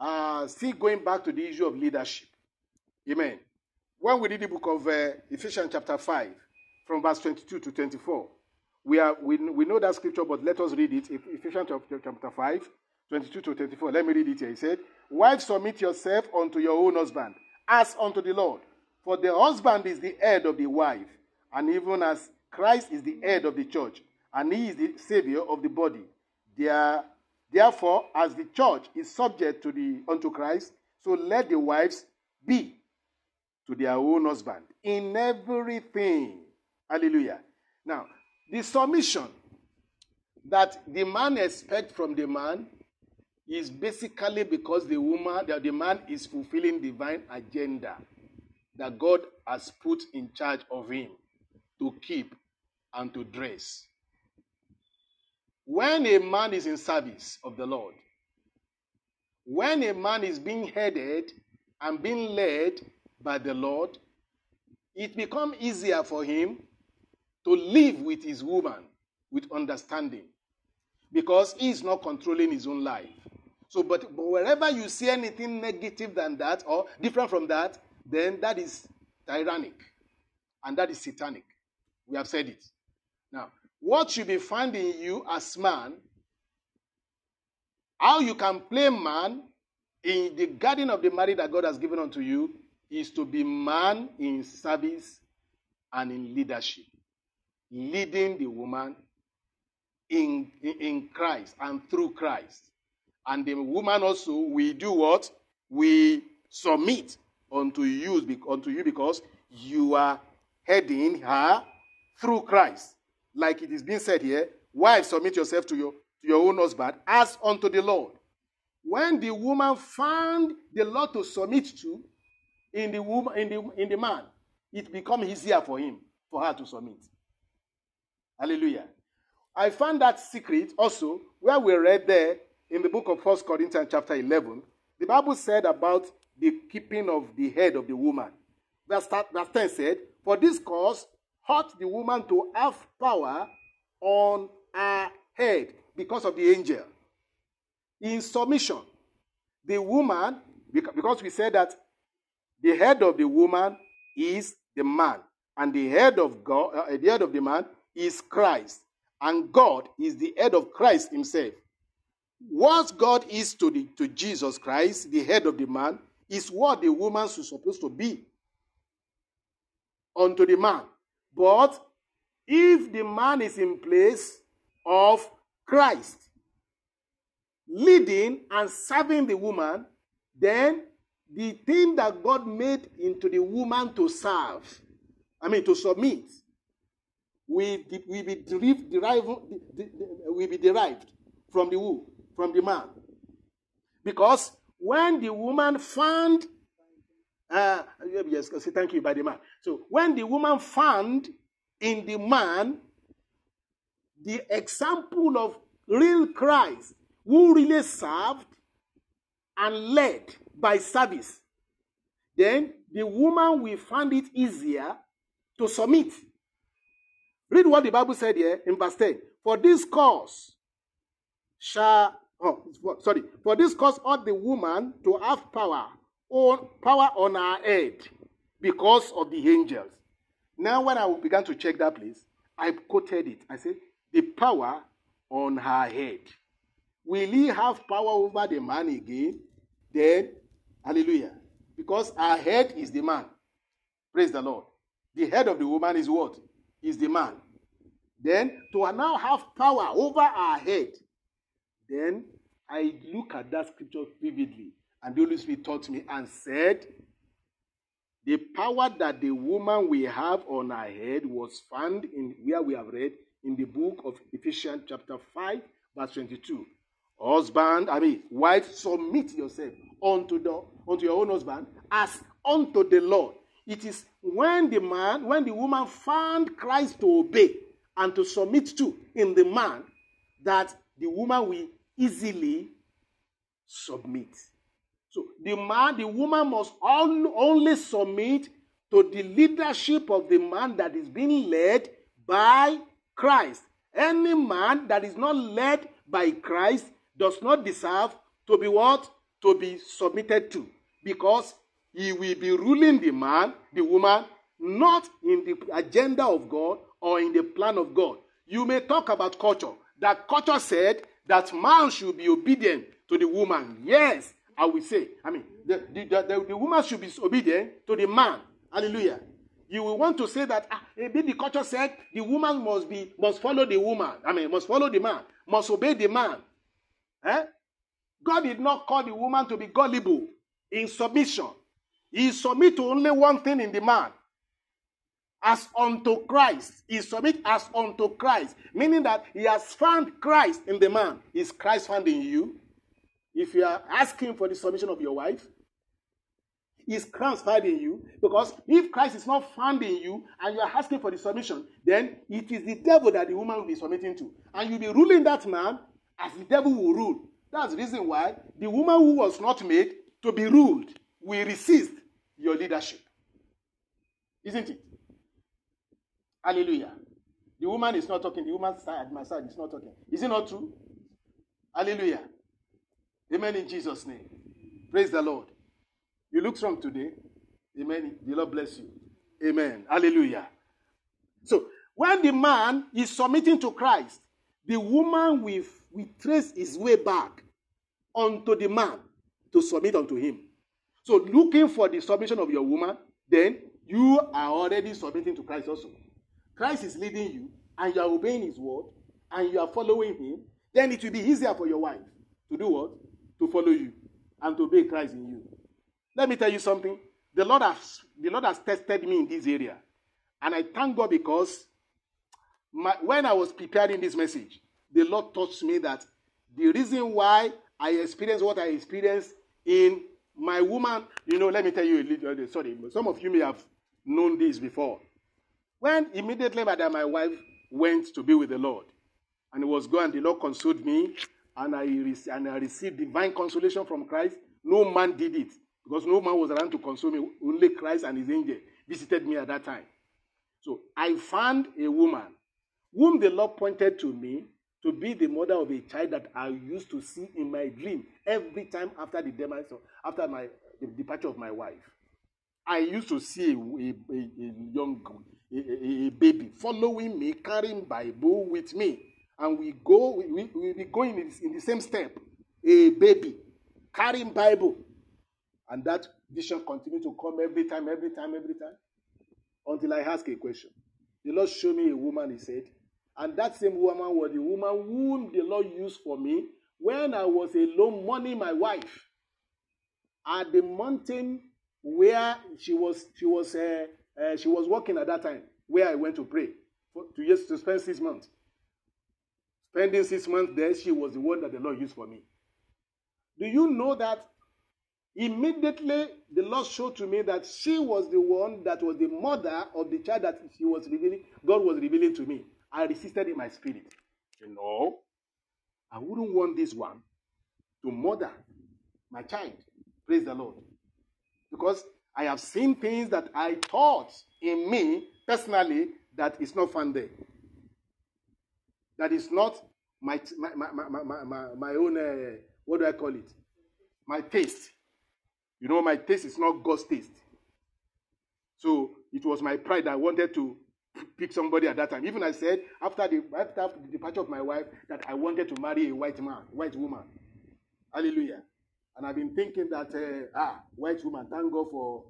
uh, still going back to the issue of leadership. Amen. When we read the book of uh, Ephesians chapter 5, from verse 22 to 24, we, are, we, we know that scripture, but let us read it. Ephesians chapter 5, 22 to 24. Let me read it here. He said, Wives, submit yourself unto your own husband, as unto the Lord. For the husband is the head of the wife, and even as Christ is the head of the church, and he is the savior of the body. There, therefore, as the church is subject to the unto Christ, so let the wives be to their own husband in everything. Hallelujah. Now, the submission that the man expects from the man is basically because the woman, the, the man is fulfilling divine agenda that God has put in charge of him to keep and to dress. When a man is in service of the Lord, when a man is being headed and being led by the Lord, it becomes easier for him to live with his woman with understanding because he is not controlling his own life. So, but, but wherever you see anything negative than that or different from that, then that is tyrannic and that is satanic. We have said it. Now, what should be found in you as man, how you can play man in the garden of the marriage that God has given unto you, is to be man in service and in leadership leading the woman in, in Christ and through Christ. And the woman also, we do what? We submit unto you, unto you because you are heading her through Christ. Like it is being said here, wives, submit yourself to your, to your own husband as unto the Lord. When the woman found the Lord to submit to in the woman in the in the man, it becomes easier for him, for her to submit. Hallelujah. I found that secret also where we read there in the book of First Corinthians, chapter 11. The Bible said about the keeping of the head of the woman. Verse 10 said, For this cause ought the woman to have power on her head because of the angel. In submission, the woman, because we said that the head of the woman is the man, and the head of God, uh, the head of the man is Christ, and God is the head of Christ himself. What God is to, the, to Jesus Christ, the head of the man, is what the woman is supposed to be unto the man. But if the man is in place of Christ, leading and serving the woman, then the thing that God made into the woman to serve, I mean to submit, will, be derived, derived, will be derived from the who? From the man. Because when the woman found, uh, yes, thank you by the man. So when the woman found in the man the example of real Christ who really served and led by service, then the woman will find it easier to submit. Read what the Bible said here in verse 10. For this cause shall, oh, sorry, for this cause ought the woman to have power, or power on her head because of the angels. Now, when I began to check that place, I quoted it. I said, the power on her head. Will he have power over the man again? Then, hallelujah. Because her head is the man. Praise the Lord. The head of the woman is what? is the man. Then to now have power over her head, then I look at that scripture vividly, and the Holy Spirit taught me and said, the power that the woman we have on her head was found in where we have read in the book of Ephesians, chapter 5, verse 22. Husband, I mean, wife, submit yourself unto, the, unto your own husband as unto the Lord. It is when the man, when the woman found Christ to obey and to submit to in the man, that the woman will easily submit. So the man, the woman must only submit to the leadership of the man that is being led by Christ. Any man that is not led by Christ does not deserve to be what? to be submitted to because he will be ruling the man, the woman, not in the agenda of God or in the plan of God. You may talk about culture. That culture said that man should be obedient to the woman. Yes, I will say. I mean, the, the, the, the woman should be obedient to the man. Hallelujah. You will want to say that ah, maybe the culture said the woman must be must follow the woman. I mean, must follow the man, must obey the man. Eh? God did not call the woman to be gullible in submission. He submit to only one thing in the man. As unto Christ. He submit as unto Christ. Meaning that he has found Christ in the man. Is Christ found in you? If you are asking for the submission of your wife, is Christ found in you? Because if Christ is not found in you and you are asking for the submission, then it is the devil that the woman will be submitting to. And you'll be ruling that man as the devil will rule. That's the reason why the woman who was not made to be ruled will resist your leadership. Isn't it? Hallelujah. The woman is not talking. The woman's side, my side, is not talking. Is it not true? Hallelujah. Amen in Jesus' name. Praise the Lord. You look strong today. Amen. The Lord bless you. Amen. Hallelujah. So, when the man is submitting to Christ, the woman will, will trace his way back unto the man to submit unto him. So, looking for the submission of your woman, then you are already submitting to Christ also. Christ is leading you, and you are obeying his word, and you are following him, then it will be easier for your wife to do what? To follow you and to obey Christ in you. Let me tell you something. The Lord has the Lord has tested me in this area. And I thank God because my, when I was preparing this message, the Lord taught me that the reason why I experienced what I experienced in my woman, you know, let me tell you a little, uh, sorry, some of you may have known this before. When immediately my wife went to be with the Lord, and it was gone, the Lord consoled me, and I, and I received divine consolation from Christ. No man did it because no man was around to console me. Only Christ and his angel visited me at that time. So I found a woman whom the Lord pointed to me to be the mother of a child that I used to see in my dream every time after the demise after my the departure of my wife. I used to see a, a, a young a, a, baby following me, carrying Bible with me, and we go we, we, we go in, in the same step. A baby carrying Bible and that vision continued to come every time, every time, every time. Until I ask a question. The Lord showed me a woman, he said. And that same woman was the woman whom the Lord used for me when I was alone mourning my wife at the mountain where she was she was uh, uh, she was working at that time where I went to pray for, to just to spend six months. Spending six months there, she was the one that the Lord used for me. Do you know that Immediately, the Lord showed to me that she was the one that was the mother of the child that she was revealing, God was revealing to me. I resisted in my spirit. You know, I wouldn't want this one to mother my child. Praise the Lord. Because I have seen things that I thought in me personally that is not found there. That is not my, my, my, my, my, my own, uh, what do I call it? My taste. You know, my taste is not God's taste. So it was my pride I wanted to pick somebody at that time. Even I said after the after the departure of my wife that I wanted to marry a white man, white woman. Hallelujah. And I've been thinking that uh, ah, white woman, thank God for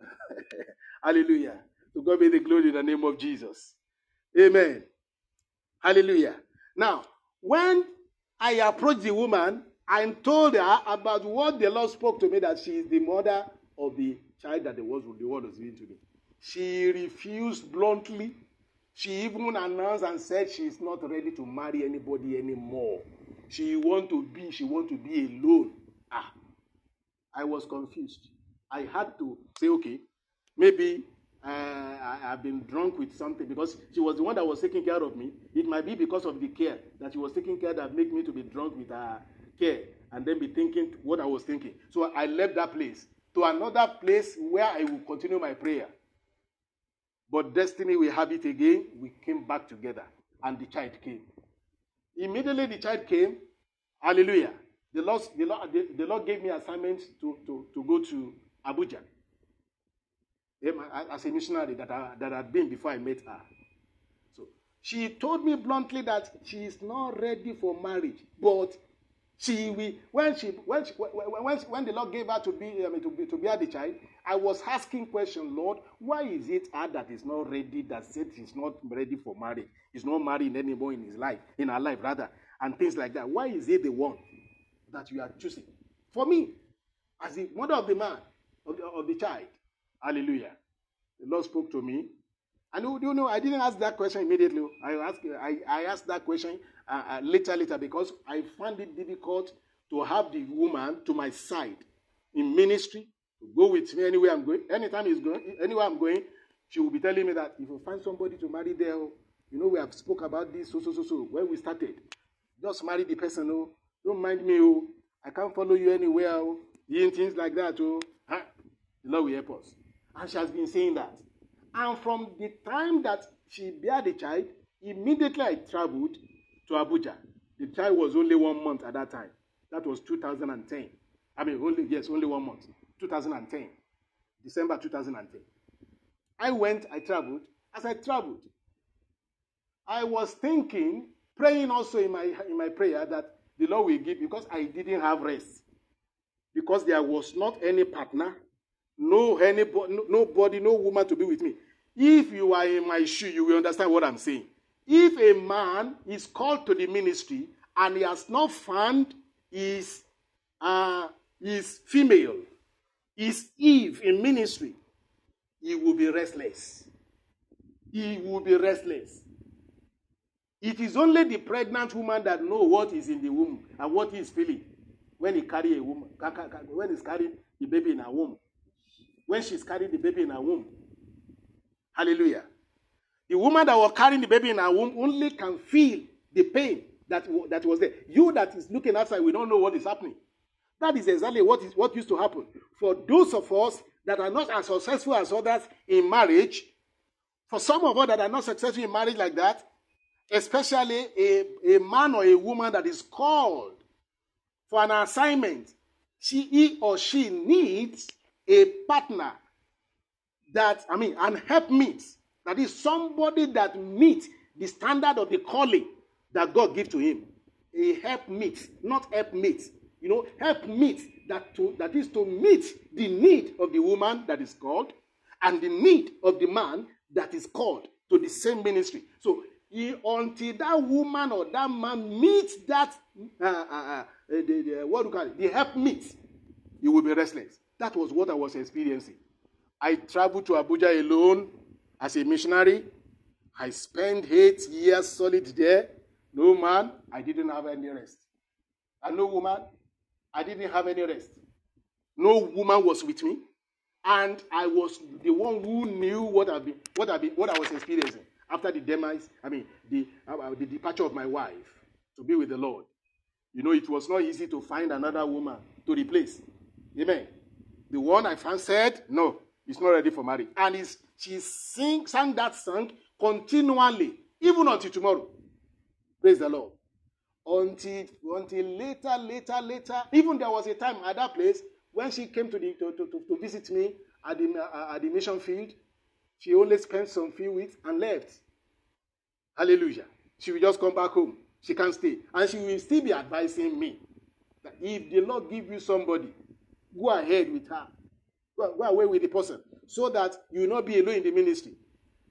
*laughs* Hallelujah. To God be the glory in the name of Jesus. Amen. Hallelujah. Now, when I approached the woman, I told her about what the Lord spoke to me that she is the mother of the child that the word, the word was given to me. She refused bluntly. She even announced and said she is not ready to marry anybody anymore. She want to be, she want to be alone. Ah, I was confused. I had to say, okay, maybe uh, I, have been drunk with something because she was the one that was taking care of me. It might be because of the care that she was taking care that made me to be drunk with her care and then be thinking what I was thinking. So I left that place to another place where I will continue my prayer. But destiny will have it again. We came back together and the child came. Immediately the child came. Hallelujah. the Lord, the Lord, the, the Lord gave me assignment to, to, to go to Abuja as a missionary that I, that I'd been before I met her. So she told me bluntly that she is not ready for marriage, but she will when she when she, when, when the Lord gave her to be I mean, to be to bear the child, I was asking question, Lord, why is it her that is not ready, that said she's not ready for marriage, is not marrying anymore in his life, in her life rather, and things like that. Why is it the one that you are choosing? For me, as the mother of the man, of the, of the child. Hallelujah. The Lord spoke to me. And do you know, I didn't ask that question immediately. I asked, I, I asked that question uh, uh, later, later, because I found it difficult to have the woman to my side in ministry, to go with me anywhere I'm going. Anytime he's going, anywhere I'm going, she will be telling me that if you find somebody to marry there, oh, you know, we have spoke about this, so, so, so, so, when we started. Just marry the person, oh, don't mind me, oh, I can't follow you anywhere, oh, things like that, oh. Huh? The Lord will help us. And she has been saying that. And from the time that she bear the child, immediately I traveled to Abuja. The child was only one month at that time. That was 2010. I mean, only yes, only one month. 2010. December 2010. I went, I traveled. As I traveled, I was thinking, praying also in my in my prayer that the Lord will give because I didn't have rest. Because there was not any partner, no anybody, nobody, no woman to be with me. If you are in my shoe, you will understand what I'm saying. If a man is called to the ministry and he has not found his, uh, his female, his Eve in ministry, he will be restless. He will be restless. It is only the pregnant woman that know what is in the womb and what he is feeling when he carry a woman, when he's carrying the baby in her womb when she's carrying the baby in her womb. Hallelujah. The woman that was carrying the baby in her womb only can feel the pain that, that was there. You that is looking outside, we don't know what is happening. That is exactly what, is, what used to happen. For those of us that are not as successful as others in marriage, for some of us that are not successful in marriage like that, especially a, a man or a woman that is called for an assignment, she he or she needs a partner that, I mean, an helpmeet, that is somebody that meets the standard of the calling that God gives to him. A help helpmeet, not help helpmate. You know, helpmeet that to that is to meet the need of the woman that is called and the need of the man that is called to the same ministry. So he, until that woman or that man meets that uh, uh, uh, the, the, what do you call it, the help helpmeet, he will be restless. That was what I was experiencing. I traveled to Abuja alone as a missionary. I spent eight years solid there. No man, I didn't have any rest. And no woman, I didn't have any rest. No woman was with me. And I was the one who knew what I've been, what I've been, what I was experiencing after the demise, I mean, the, uh, the departure of my wife to be with the Lord. You know, it was not easy to find another woman to replace. Amen. The one I found said, no, he's not ready for marriage. And he's, she sing, sang that song continually, even until tomorrow. Praise the Lord. Until, until later, later, later, even there was a time at that place when she came to, the, to, to, to visit me at the, uh, at the mission field, she only spent some few weeks and left. Hallelujah. She will just come back home. She can't stay. And she will still be advising me that if the Lord give you somebody Go ahead with her. Go, go away with the person so that you will not be alone in the ministry.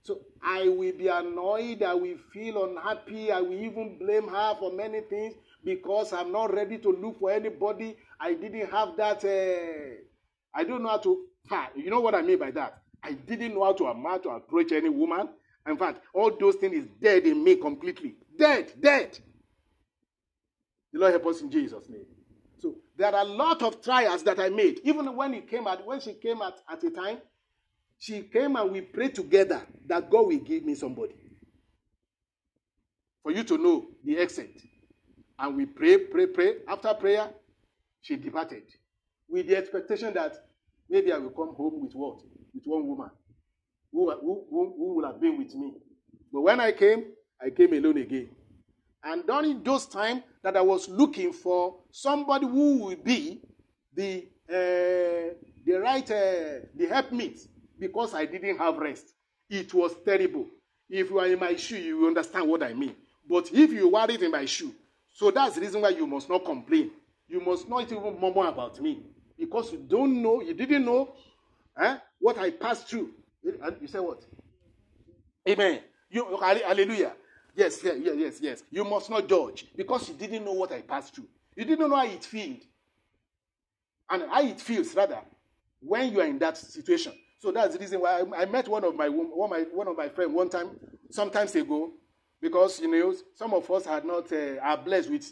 So I will be annoyed. I will feel unhappy. I will even blame her for many things because I'm not ready to look for anybody. I didn't have that. Uh, I don't know how to. You know what I mean by that? I didn't know how to, how to approach any woman. In fact, all those things is dead in me completely. Dead, dead. The Lord help us in Jesus' name. So there are a lot of trials that I made. Even when he came at when she came at, at a time, she came and we prayed together that God will give me somebody. For you to know the extent. And we pray, pray, pray. After prayer, she departed. With the expectation that maybe I will come home with what? With one woman who, who, who, who would have been with me. But when I came, I came alone again. And during those times that I was looking for somebody who would be the uh, the right uh, the helpmeet because I didn't have rest. It was terrible. If you are in my shoe, you understand what I mean. But if you worried in my shoe, so that's the reason why you must not complain. You must not even murmur about me because you don't know, you didn't know eh, what I passed through. You say what? Amen. You, hallelujah. Yes, yes, yes, yes. You must not judge because you didn't know what I passed through. You didn't know how it feels. And how it feels, rather, when you are in that situation. So that's the reason why I, I met one of my one, my one of my friends one time, sometimes ago, because you know some of us are not uh, are blessed with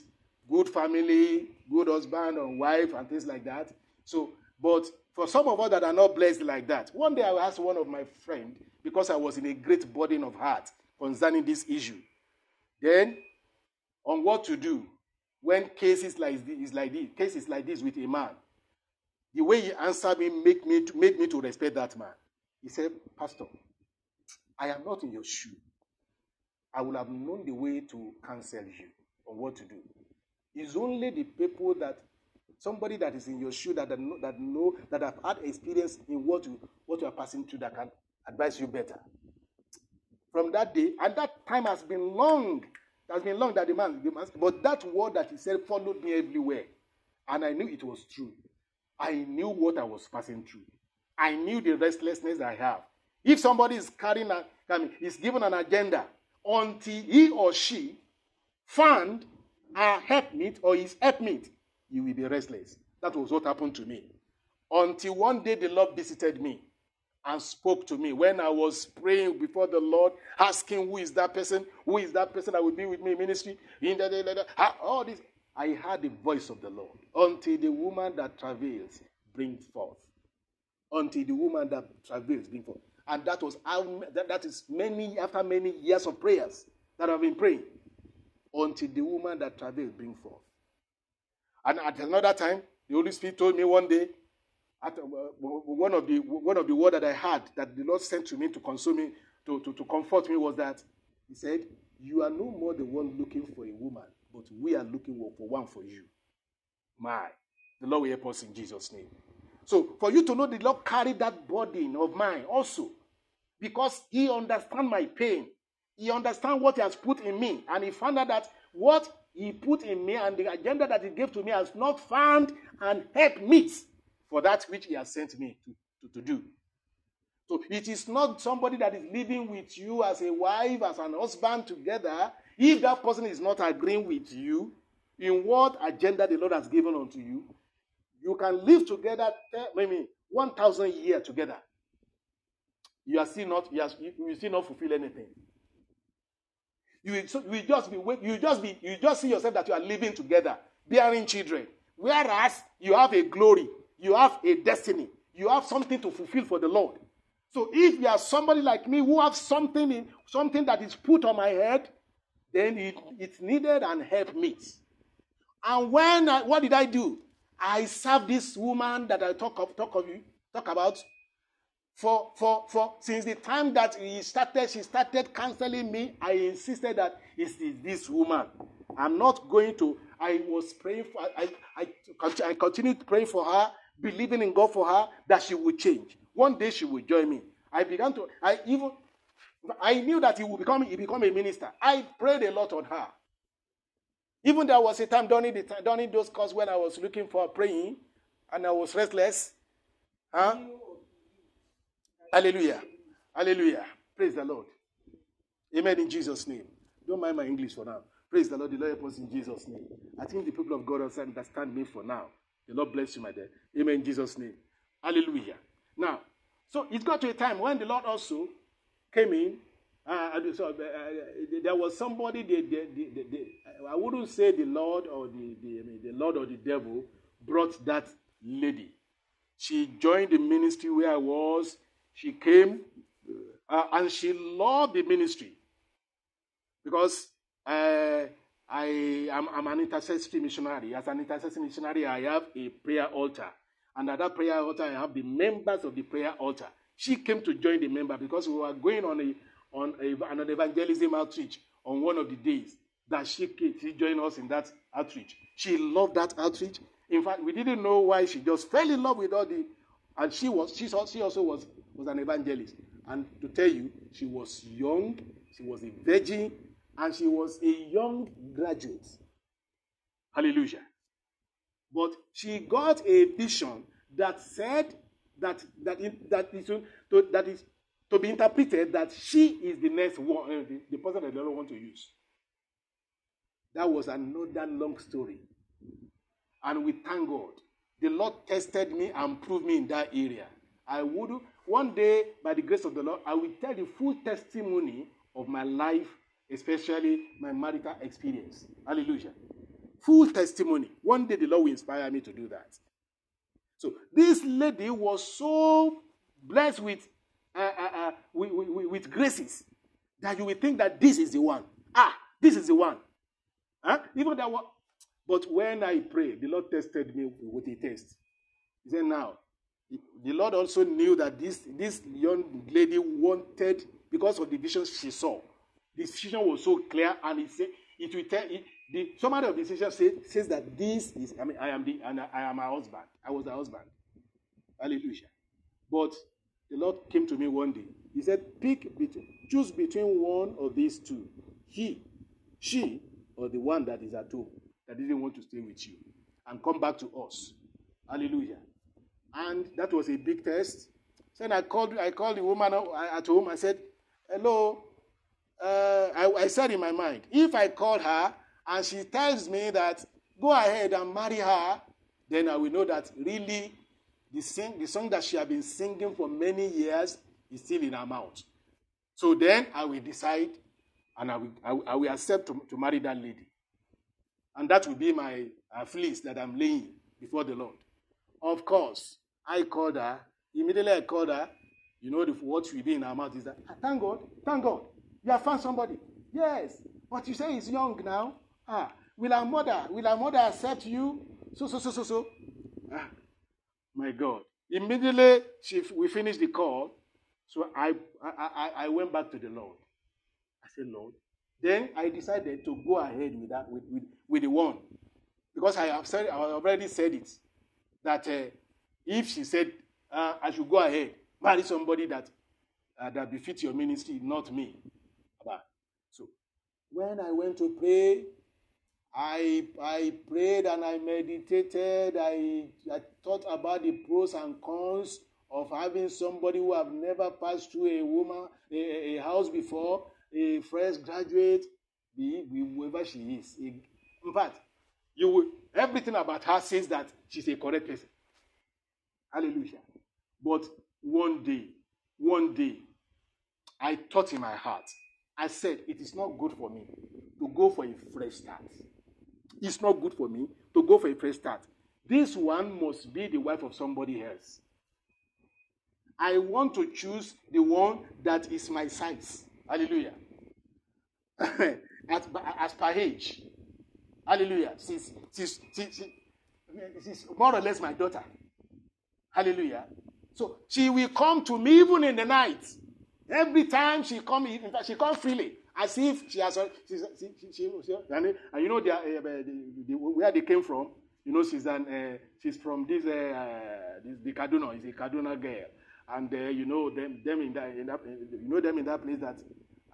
good family, good husband and wife and things like that. So, but for some of us that are not blessed like that, one day I asked one of my friends because I was in a great burden of heart concerning this issue. Then, on what to do when cases like this, like this, cases like this with a man, the way he answered me make me to, made me to respect that man. He said, Pastor, I am not in your shoe. I would have known the way to counsel you on what to do. It's only the people that somebody that is in your shoe that, that know that know that have had experience in what you what you are passing through that can advise you better. From that day, and that time has been long. Has been long that the man, the man but that word that he said followed me everywhere. And I knew it was true. I knew what I was passing through. I knew the restlessness I have. If somebody is carrying a, I mean, is given an agenda until he or she found a helpmeet or his helpmeet, you will be restless. That was what happened to me. Until one day the Lord visited me and spoke to me when I was praying before the Lord, asking who is that person, who is that person that will be with me in ministry, in the, ah, all this. I heard the voice of the Lord until the woman that travails bring forth. Until the woman that travails bring forth. And that was how, that, that is many after many years of prayers that I've been praying. Until the woman that travails bring forth. And at another time, the Holy Spirit told me one day, at, uh, one of the one of the word that I had that the Lord sent to me to console me, to, to, to comfort me was that He said, You are no more the one looking for a woman, but we are looking for one for you. My, the Lord will help us in Jesus' name. So, for you to know the Lord carried that burden of mine also, because He understands my pain. He understands what He has put in me, and He found out that what He put in me and the agenda that He gave to me has not found and helped meet for that which He has sent me to, to, to do. So it is not somebody that is living with you as a wife, as an husband together, if that person is not agreeing with you in what agenda the Lord has given unto you, you can live together, eh, maybe 1,000 years together. You are still not, you, are, you will still not fulfill anything. You will, so you will just be, you just be, you just see yourself that you are living together, bearing children. Whereas you have a glory, you have a destiny, you have something to fulfill for the Lord. So if you are somebody like me who have something in, something that is put on my head, then it, it needed and help meet. And when I, what did I do? I served this woman that I talk of, talk of you, talk about for, for, for since the time that he started, she started counseling me. I insisted that it's this woman. I'm not going to. I was praying for. I, I, I continued praying for her, believing in God for her that she would change. One day she would join me. I began to. I even I knew that he would become, he become a minister. I prayed a lot on her. Even there was a time during, the, during those calls when I was looking for praying and I was restless. Huh? Hallelujah. Hallelujah. Praise the Lord. Amen in Jesus' name. Don't mind my English for now. Praise the Lord. The Lord help us in Jesus' name. I think the people of God also understand me for now. The Lord bless you, my dear. Amen in Jesus' name. Hallelujah. Now, so it got to a time when the Lord also came in. Uh, so, uh, there was somebody, the, the, the, the, I wouldn't say the Lord or the, the, I mean, the Lord or the devil brought that lady. She joined the ministry where I was. She came uh, and she loved the ministry because uh, I am I'm an intercessory missionary. As an intercessory missionary, I have a prayer altar. And at that prayer altar, I have the members of the prayer altar. She came to join the member because we were going on a on a, an evangelism outreach on one of the days. that she, came. she joined us in that outreach. She loved that outreach. In fact, we didn't know why she just fell in love with all the, and she was she, she also was was an evangelist. And to tell you, she was young, she was a virgin, and she was a young graduate. Hallelujah. But she got a vision that said that that it, that is to, that is to be interpreted that she is the next one, uh, the, the person that they don't want to use. That was another long story. And we thank God. The Lord tested me and proved me in that area. I would one day, by the grace of the Lord, I will tell the full testimony of my life, especially my marital experience. Hallelujah. Full testimony. One day the Lord will inspire me to do that. So this lady was so blessed with, uh, uh, uh, with, with, with, graces that you will think that this is the one. Ah, this is the one. Huh? Even that one. But when I pray, the Lord tested me with a test. He said, Now, the Lord also knew that this, this young lady wanted, because of the vision she saw, the vision was so clear, and it said, it will tell, it, the summary of the decision say, says that this is, I mean, I am the, and I am her husband. I was the husband. Hallelujah. But the Lord came to me one day. He said, pick between, choose between one of these two. He, she, or the one that is at home, that didn't want to stay with you, and come back to us. Hallelujah. And that was a big test. So Then I called, I called the woman at home. I said, hello. Uh, I, I said in my mind, if I call her and she tells me that go ahead and marry her, then I will know that really the, sing, the song that she has been singing for many years is still in her mouth. So then I will decide and I will, I will, accept to, to, marry that lady. And that will be my uh, fleece that I'm laying before the Lord. Of course, I called her. Immediately I called her. You know the, what will be in her mouth is that, ah, thank God, thank God, you have found somebody. Yes, but you say he's young now. Ah, will our mother, will our mother accept you? So, so, so, so, so. Ah, my God. Immediately she, we finished the call. So I, I, I, went back to the Lord. I said, Lord. Then I decided to go ahead with that, with, with, with the one. Because I have said, I already said it. That uh, if she said, uh, I should go ahead, marry somebody that, uh, that befits your ministry, not me. So when I went to pray, I, I prayed and I meditated. I, I thought about the pros and cons of having somebody who have never passed through a woman, a, a house before, a fresh graduate, be, whoever she is. In fact, you will, everything about her says that she's a correct person. Hallelujah. But one day, one day, I thought in my heart, I said, it is not good for me to go for a fresh start. It's not good for me to go for a fresh start. This one must be the wife of somebody else. I want to choose the one that is my size. Hallelujah. *laughs* as, as per age. Hallelujah. She's, she's, she's, she's more or less my daughter. Hallelujah. So she will come to me even in the night. Every time she come, in in fact, she comes freely as if she has she, she, she, she and, you know uh, the, the, where they came from you know she's an uh, she's from this, uh, this the Kaduna is a Kaduna girl. And uh, you know them them in that, in that you know them in that place that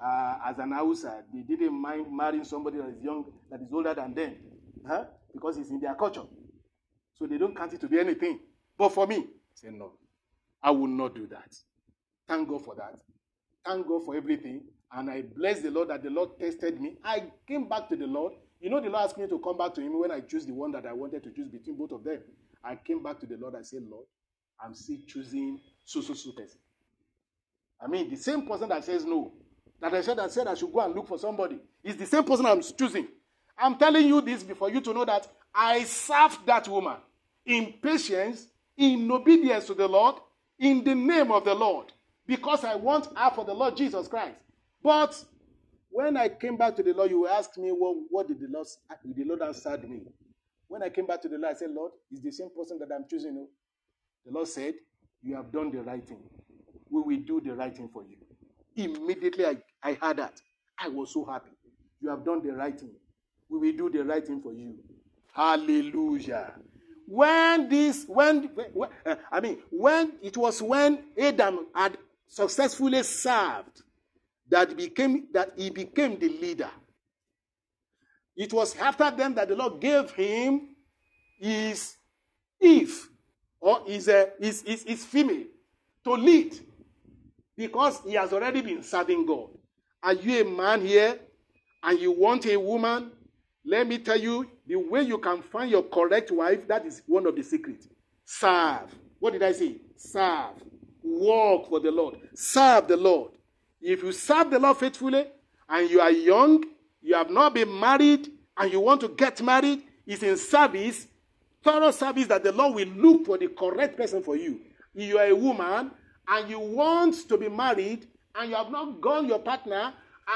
uh, as an Hausa they didn't mind marrying somebody that is young that is older than them huh? because it's in their culture. So they don't count it to be anything. But for me say no. I will not do that. Thank God for that thank God for everything and I bless the Lord that the Lord tested me. I came back to the Lord. You know, the Lord asked me to come back to Him when I choose the one that I wanted to choose between both of them. I came back to the Lord. I said, Lord, I'm still choosing so so so person. I mean, the same person that says no, that I said I said I should go and look for somebody, is the same person I'm choosing. I'm telling you this before you to know that I served that woman in patience, in obedience to the Lord, in the name of the Lord, because I want her for the Lord Jesus Christ. But when I came back to the Lord, you asked me, well, what did the Lord, the Lord answered me? When I came back to the Lord, I said, Lord, is the same person that I'm choosing. The Lord said, You have done the right thing. We will do the right thing for you. Immediately I, I heard that. I was so happy. You have done the right thing. we will do the right thing for you. Hallelujah. When this, when, when uh, I mean, when it was when Adam had successfully served that became that he became the leader. It was after then that the Lord gave him his Eve or his, uh, his, his, his female to lead because he has already been serving God. Are you a man here and you want a woman? Let me tell you the way you can find your correct wife, that is one of the secrets. Serve. What did I say? Serve. Work for the Lord. Serve the Lord. If you serve the Lord faithfully and you are young, you have not been married, and you want to get married, it's in service, thorough service that the Lord will look for the correct person for you. If you are a woman and you want to be married and you have not gone your partner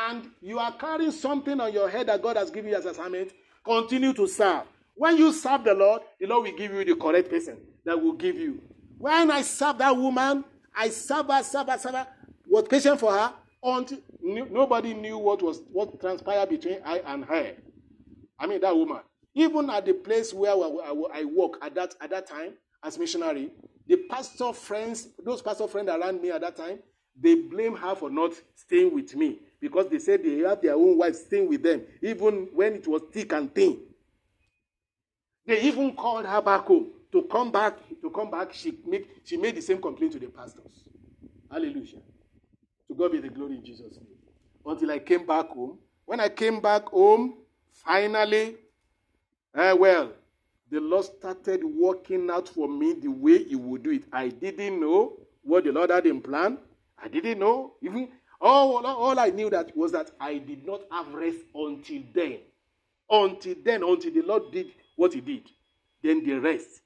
and you are carrying something on your head that God has given you as assignment, continue to serve. When you serve the Lord, the Lord will give you the correct person that will give you. When I serve that woman, I serve her, serve her, serve her, was patient for her until nobody knew what was what transpired between I and her. I mean that woman. Even at the place where I work at that at that time as missionary, the pastor friends, those pastor friends around me at that time, they blame her for not staying with me because they said they have their own wives staying with them, even when it was thick and thin. They even called her back home to come back. To come back, she made she made the same complaint to the pastors. Hallelujah. To God be the glory in Jesus' name. Until I came back home. When I came back home, finally, uh, well, the Lord started working out for me the way He would do it. I didn't know what the Lord had in plan. I didn't know. Even all, all I knew that was that I did not have rest until then. Until then, until the Lord did what He did. Then the rest.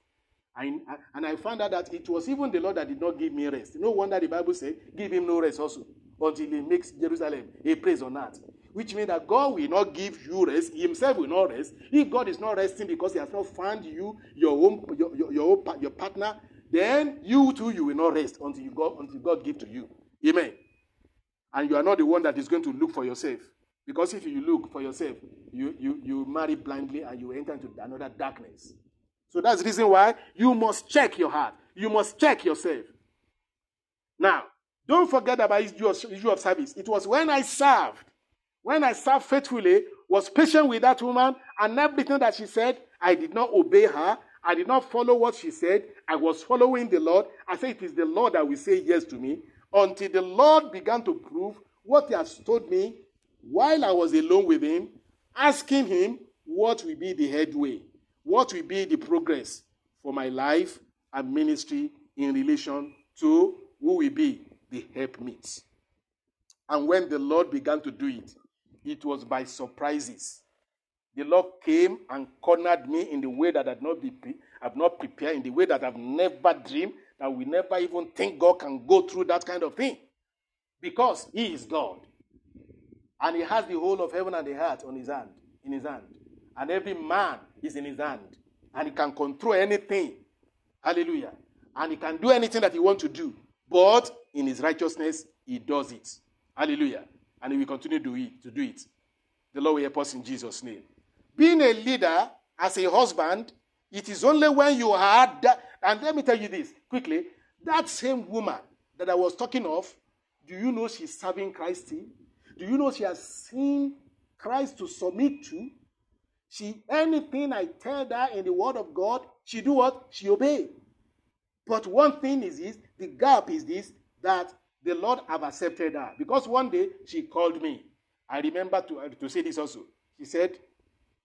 I, and I found out that it was even the Lord that did not give me rest. No wonder the Bible said, Give him no rest also until he makes Jerusalem a place on earth. Which means that God will not give you rest, He Himself will not rest. If God is not resting because He has not found you, your own, your, your, your, your partner, then you too you will not rest until you go until God give to you. Amen. And you are not the one that is going to look for yourself. Because if you look for yourself, you, you, you marry blindly and you enter into another darkness. So that's the reason why you must check your heart. You must check yourself. Now, don't forget about issue of, issue of service. It was when I served, when I served faithfully, was patient with that woman, and everything that she said, I did not obey her. I did not follow what she said. I was following the Lord. I said, It is the Lord that will say yes to me. Until the Lord began to prove what He has told me while I was alone with Him, asking Him what will be the headway, what will be the progress for my life and ministry in relation to who will be the helpmeet. And when the Lord began to do it, it was by surprises. The Lord came and cornered me in the way that I've not, not prepared, in the way that I've never dreamed, that we never even think God can go through that kind of thing. Because He is God. And He has the whole of heaven and the earth on His hand, in His hand. And every man is in His hand. And He can control anything. Hallelujah. And He can do anything that He wants to do. But in his righteousness, he does it. Hallelujah. And he will continue to do it. To do it. The Lord will help us in Jesus' name. Being a leader as a husband, it is only when you are that. And let me tell you this quickly. That same woman that I was talking of, do you know she's serving Christ Do you know she has seen Christ to submit to? She anything I tell her in the word of God, she do what? She obey. But one thing is this, the gap is this, that the Lord have accepted her. Because one day she called me. I remember to, uh, to say this also. She said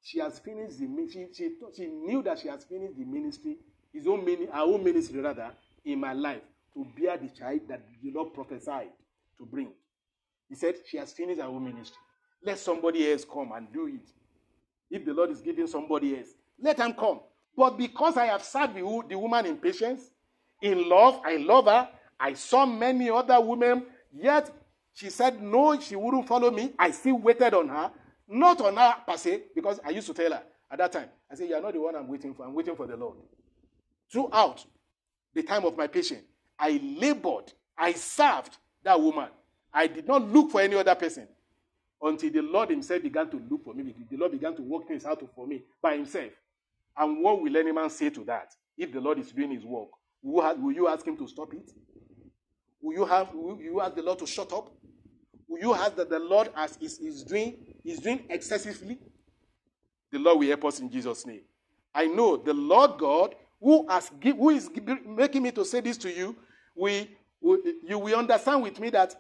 she has finished the she, she, she knew that she has finished the ministry, his own mini, her own ministry rather, in my life to bear the child that the Lord prophesied to bring. He said she has finished her own ministry. Let somebody else come and do it. If the Lord is giving somebody else, let them come. But because I have served the, the woman in patience, in love, I love her, I saw many other women, yet she said no, she wouldn't follow me. I still waited on her, not on her per se, because I used to tell her at that time, I said, You are not the one I'm waiting for, I'm waiting for the Lord. Throughout the time of my patience, I labored, I served that woman. I did not look for any other person. Until the Lord Himself began to look for me. The Lord began to work things out for me by Himself. And what will any man say to that? If the Lord is doing His work, will you ask Him to stop it? Will you have? Will you ask the Lord to shut up? Will you ask that the Lord as is, is doing is doing excessively? The Lord will help us in Jesus' name. I know the Lord God who has who is making me to say this to you. We, we you will understand with me that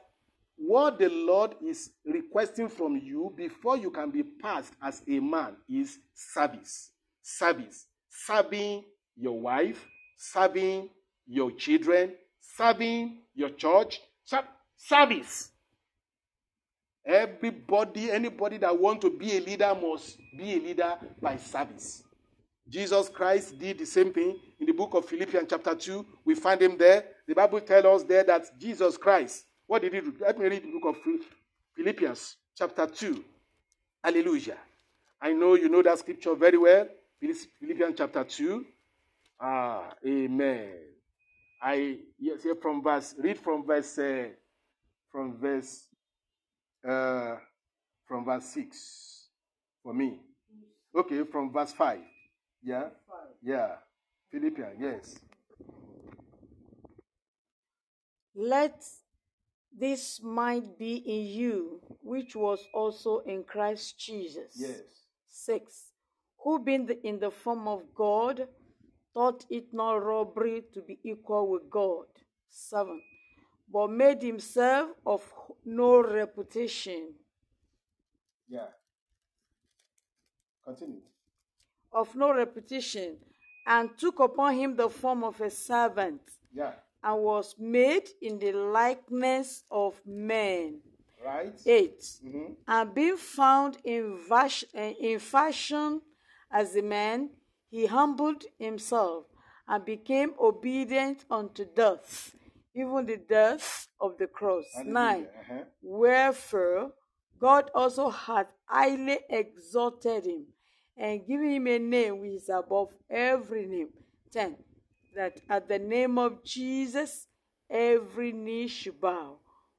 what the Lord is requesting from you before you can be passed as a man is service. Service. Serving your wife, serving your children, serving your church. Service. Everybody, anybody that want to be a leader must be a leader by service. Jesus Christ did the same thing in the book of Philippians, chapter 2. We find him there. The Bible tells us there that Jesus Christ what did he do? Let me read the book of Philippians, chapter 2. Hallelujah. I know you know that scripture very well. Philippians chapter 2. Ah, amen. I yes, here from verse read from verse uh, from verse uh, from verse 6 for me. Okay, from verse 5. Yeah? Yeah. Philippians, yes. Let this might be in you, which was also in Christ Jesus. Yes. 6. Who being the, in the form of God, thought it not robbery to be equal with God. 7. But made himself of no reputation. Yeah. Continue. Of no reputation, and took upon him the form of a servant. Yeah and was made in the likeness of men. Right. 8. Mm-hmm. And being found in, vas- eh, in fashion as a man, he humbled himself and became obedient unto death, even the death of the cross. Hallelujah. 9. Uh-huh. Wherefore God also hath highly exalted him and given him a name which is above every name. 10 that at the name of Jesus, every knee should bow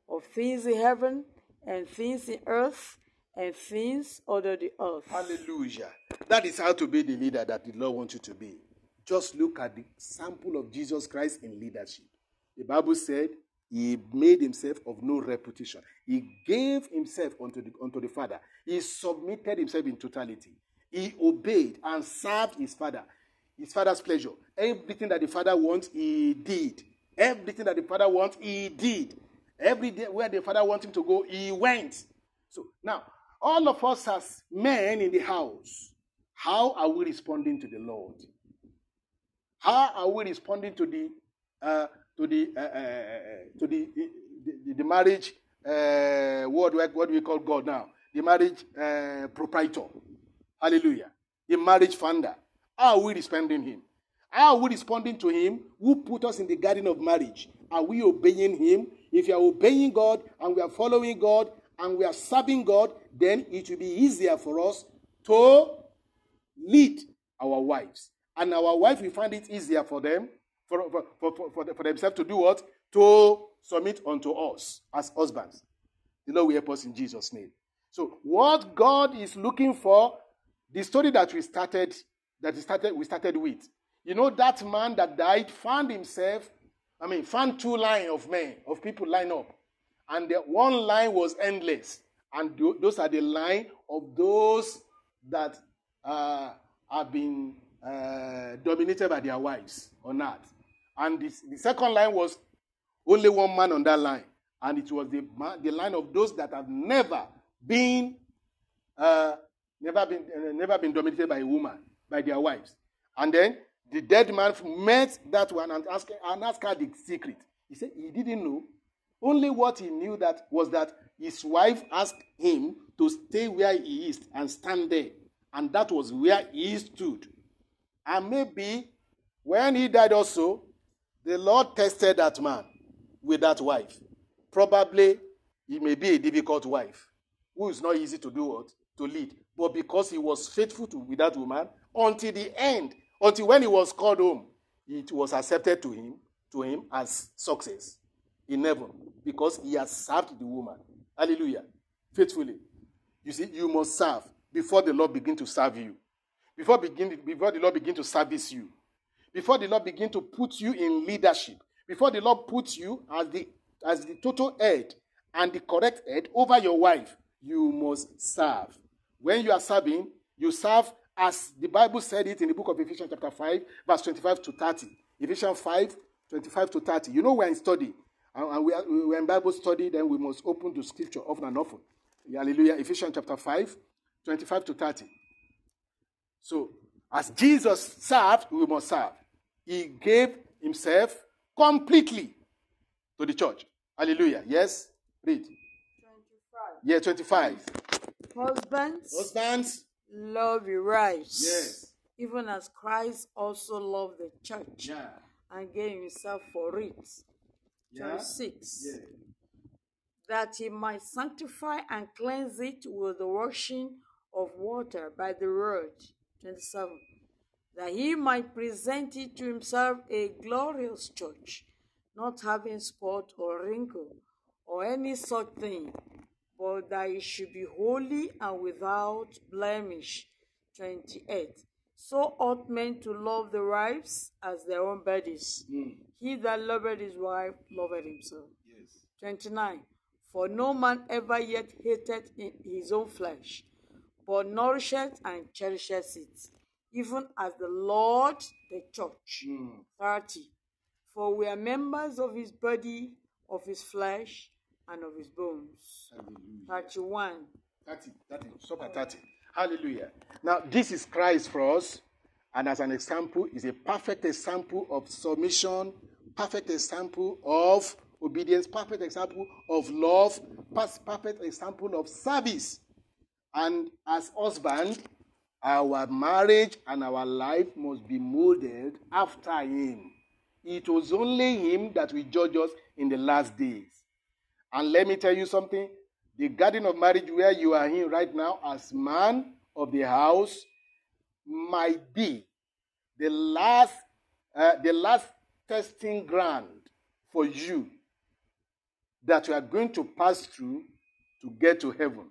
of things in heaven and things in earth and things under the earth. Hallelujah. That is how to be the leader that the Lord wants you to be. Just look at the sample of Jesus Christ in leadership. The Bible said he made himself of no reputation. He gave himself unto the, unto the Father. He submitted himself in totality. He obeyed and served his Father his father's pleasure. Everything that the father wants, he did. Everything that the father wants, he did. Every day where the father wants him to go, he went. So now, all of us as men in the house, how are we responding to the Lord? How are we responding to the uh, to the uh, uh, uh to the the, the marriage? Uh, what, what do we call God now? The marriage uh, proprietor. Hallelujah. The marriage founder. How are we responding him? How are we responding to him who put us in the garden of marriage? Are we obeying him? If you are obeying God and we are following God and we are serving God, then it will be easier for us to lead our wives. And our wife will find it easier for them, for, for, for, for, for themselves to do what? To submit unto us as husbands. The Lord will help us in Jesus' name. So, what God is looking for, the story that we started that started, we started with. You know, that man that died found himself, I mean, found two lines of men, of people line up. And the one line was endless. And those are the line of those that uh, have been uh, dominated by their wives on earth. And this, the second line was only one man on that line. And it was the, the line of those that have never been, uh, never been, uh, never been dominated by a woman by their wives. And then the dead man met that one and asked, and asked her the secret. He said he didn't know. Only what he knew that was that his wife asked him to stay where he is and stand there. And that was where he stood. And maybe when he died also, the Lord tested that man with that wife. Probably he may be a difficult wife who is not easy to do what? To lead. But because he was faithful to with that woman, until the end, until when he was called home, it was accepted to him, to him as success in heaven because he has served the woman. Hallelujah. Faithfully. You see, you must serve before the Lord begin to serve you. Before, begin, before the Lord begin to service you. Before the Lord begin to put you in leadership. Before the Lord puts you as the, as the total head and the correct head over your wife, you must serve. When you are serving, you serve as the Bible said it in the book of Ephesians, chapter 5, verse 25 to 30. Ephesians 5, 25 to 30. You know, we're in study. And we are, we're in Bible study, then we must open to scripture often and often. Hallelujah. Ephesians chapter 5, 25 to 30. So, as Jesus served, we must serve. He gave himself completely to the church. Hallelujah. Yes? Read. 25. Yeah, 25. Husbands. Husbands. Love your wives. Yes. Even as Christ also loved the church. Yeah. And gave himself for it. Yeah. 26. Yeah. That he might sanctify and cleanse it with the washing of water by the word. 27. That he might present it to himself a glorious church, not having spot or wrinkle or any such thing, but that it should be holy and without blemish. 28. So ought men to love their wives as their own bodies. Mm. He that loveth his wife loveth himself. Yes. 29. For no man ever yet hated his own flesh, but nourisheth and cherisheth it, even as the Lord the church. Mm. 30. For we are members of his body, of his flesh, and of his bones. Hallelujah. 31. 30. 30. Stop at 30. Hallelujah. Now, this is Christ for us. And as an example, is a perfect example of submission, perfect example of obedience, perfect example of love, perfect example of service. And as husband, our marriage and our life must be molded after him. It was only him that will judge us in the last days. And let me tell you something the garden of marriage where you are in right now, as man of the house, might be the last, uh, the last testing ground for you that you are going to pass through to get to heaven.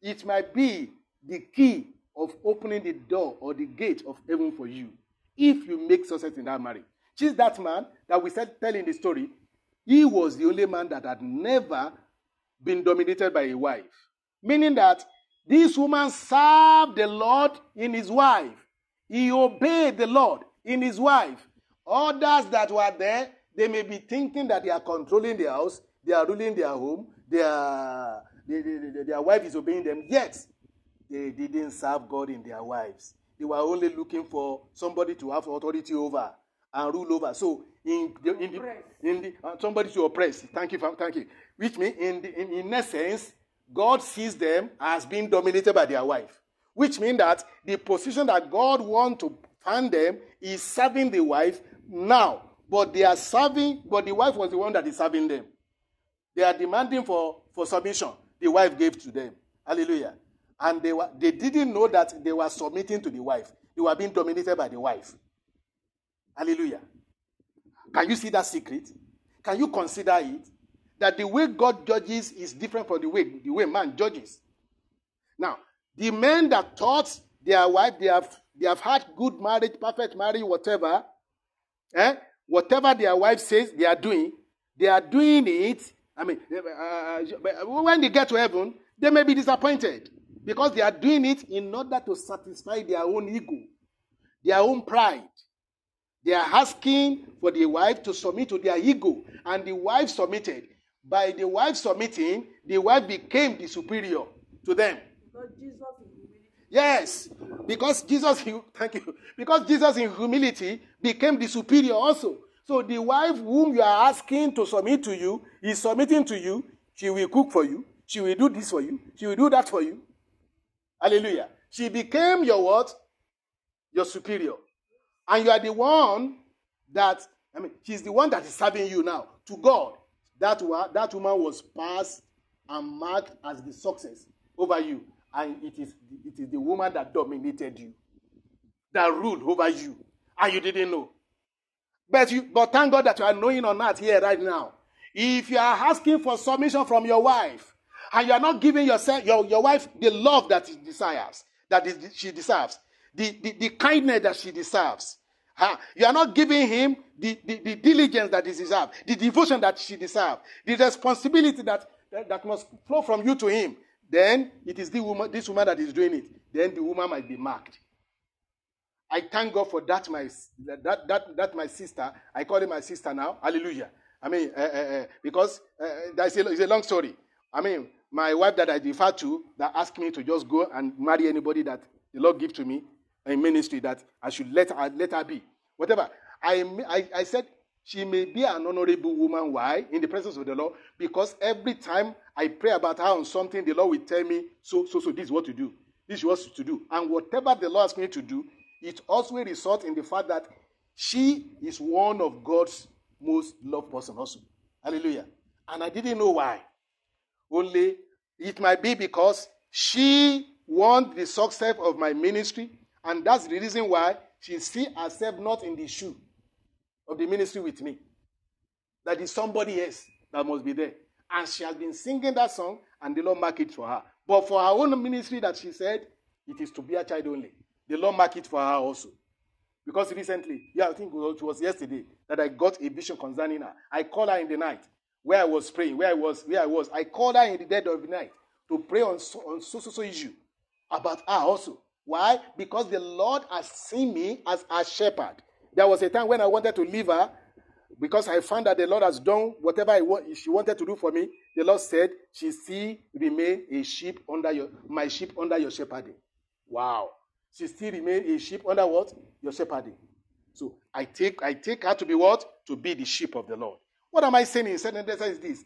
It might be the key of opening the door or the gate of heaven for you if you make success in that marriage. She's that man that we said telling the story. He was the only man that had never been dominated by a wife. Meaning that this woman served the Lord in his wife. He obeyed the Lord in his wife. Others that were there, they may be thinking that they are controlling the house, they are ruling their home, their, they, they, they, their wife is obeying them. Yet, they didn't serve God in their wives. They were only looking for somebody to have authority over and rule over. So, in the, in the, in the uh, somebody to oppress. Thank you, thank you. Which means, in, the, in, in essence, God sees them as being dominated by their wife. Which means that the position that God wants to find them is serving the wife now. But they are serving, but the wife was the one that is serving them. They are demanding for, for submission. The wife gave to them. Hallelujah. And they, were, they didn't know that they were submitting to the wife. They were being dominated by the wife. Hallelujah. Can you see that secret? Can you consider it? That the way God judges is different from the way the way man judges. Now, the men that thought their wife, they have they have had good marriage, perfect marriage, whatever, eh? whatever their wife says they are doing, they are doing it. I mean, uh, when they get to heaven, they may be disappointed because they are doing it in order to satisfy their own ego, their own pride. They are asking for the wife to submit to their ego, and the wife submitted. By the wife submitting, the wife became the superior to them. Yes, because Jesus, *laughs* thank you, because Jesus in humility became the superior also. So the wife whom you are asking to submit to you is submitting to you. She will cook for you. She will do this for you. She will do that for you. Hallelujah. She became your what? Your superior. And you are the one that, I mean, she's the one that is serving you now to God. That, that woman was passed and marked as the success over you. And it is, it is the woman that dominated you, that ruled over you, and you didn't know. But, you, but thank God that you are knowing or not here right now. If you are asking for submission from your wife, and you are not giving yourself your, your wife the love that she desires, that she deserves, the, the, the kindness that she deserves. Huh? You are not giving him the, the, the diligence that he deserves, the devotion that she deserves, the responsibility that, that, that must flow from you to him. Then it is the woman, this woman that is doing it. Then the woman might be marked. I thank God for that my that that that my sister. I call her my sister now. Hallelujah. I mean, uh, uh, uh, because that's a, it's a long story. I mean, my wife that I defer to that asked me to just go and marry anybody that the Lord give to me in ministry that I should let her let her be. Whatever. I, I, I said she may be an honorable woman. Why? In the presence of the Lord. Because every time I pray about her on something, the Lord will tell me, so, so, so, this is what to do. This is what to do. And whatever the Lord asks me to do, it also results in the fact that she is one of God's most loved person also. Hallelujah. And I didn't know why. Only it might be because she wants the success of my ministry, and that's the reason why she see herself not in the shoe of the ministry with me. That is somebody else that must be there. And she has been singing that song, and the Lord mark it for her. But for her own ministry, that she said, it is to be a child only. The Lord mark it for her also. Because recently, yeah, I think it was yesterday that I got a vision concerning her. I called her in the night where I was praying, where I was, where I was. I called her in the dead of the night to pray on so, on so so so issue about her also. Why? Because the Lord has seen me as a shepherd. There was a time when I wanted to leave her because I found that the Lord has done whatever she wanted to do for me. The Lord said, "She still remain a sheep under your my sheep under your shepherding." Wow! She still remain a sheep under what your shepherding. So I take I take her to be what to be the sheep of the Lord. What am I saying in certain is this?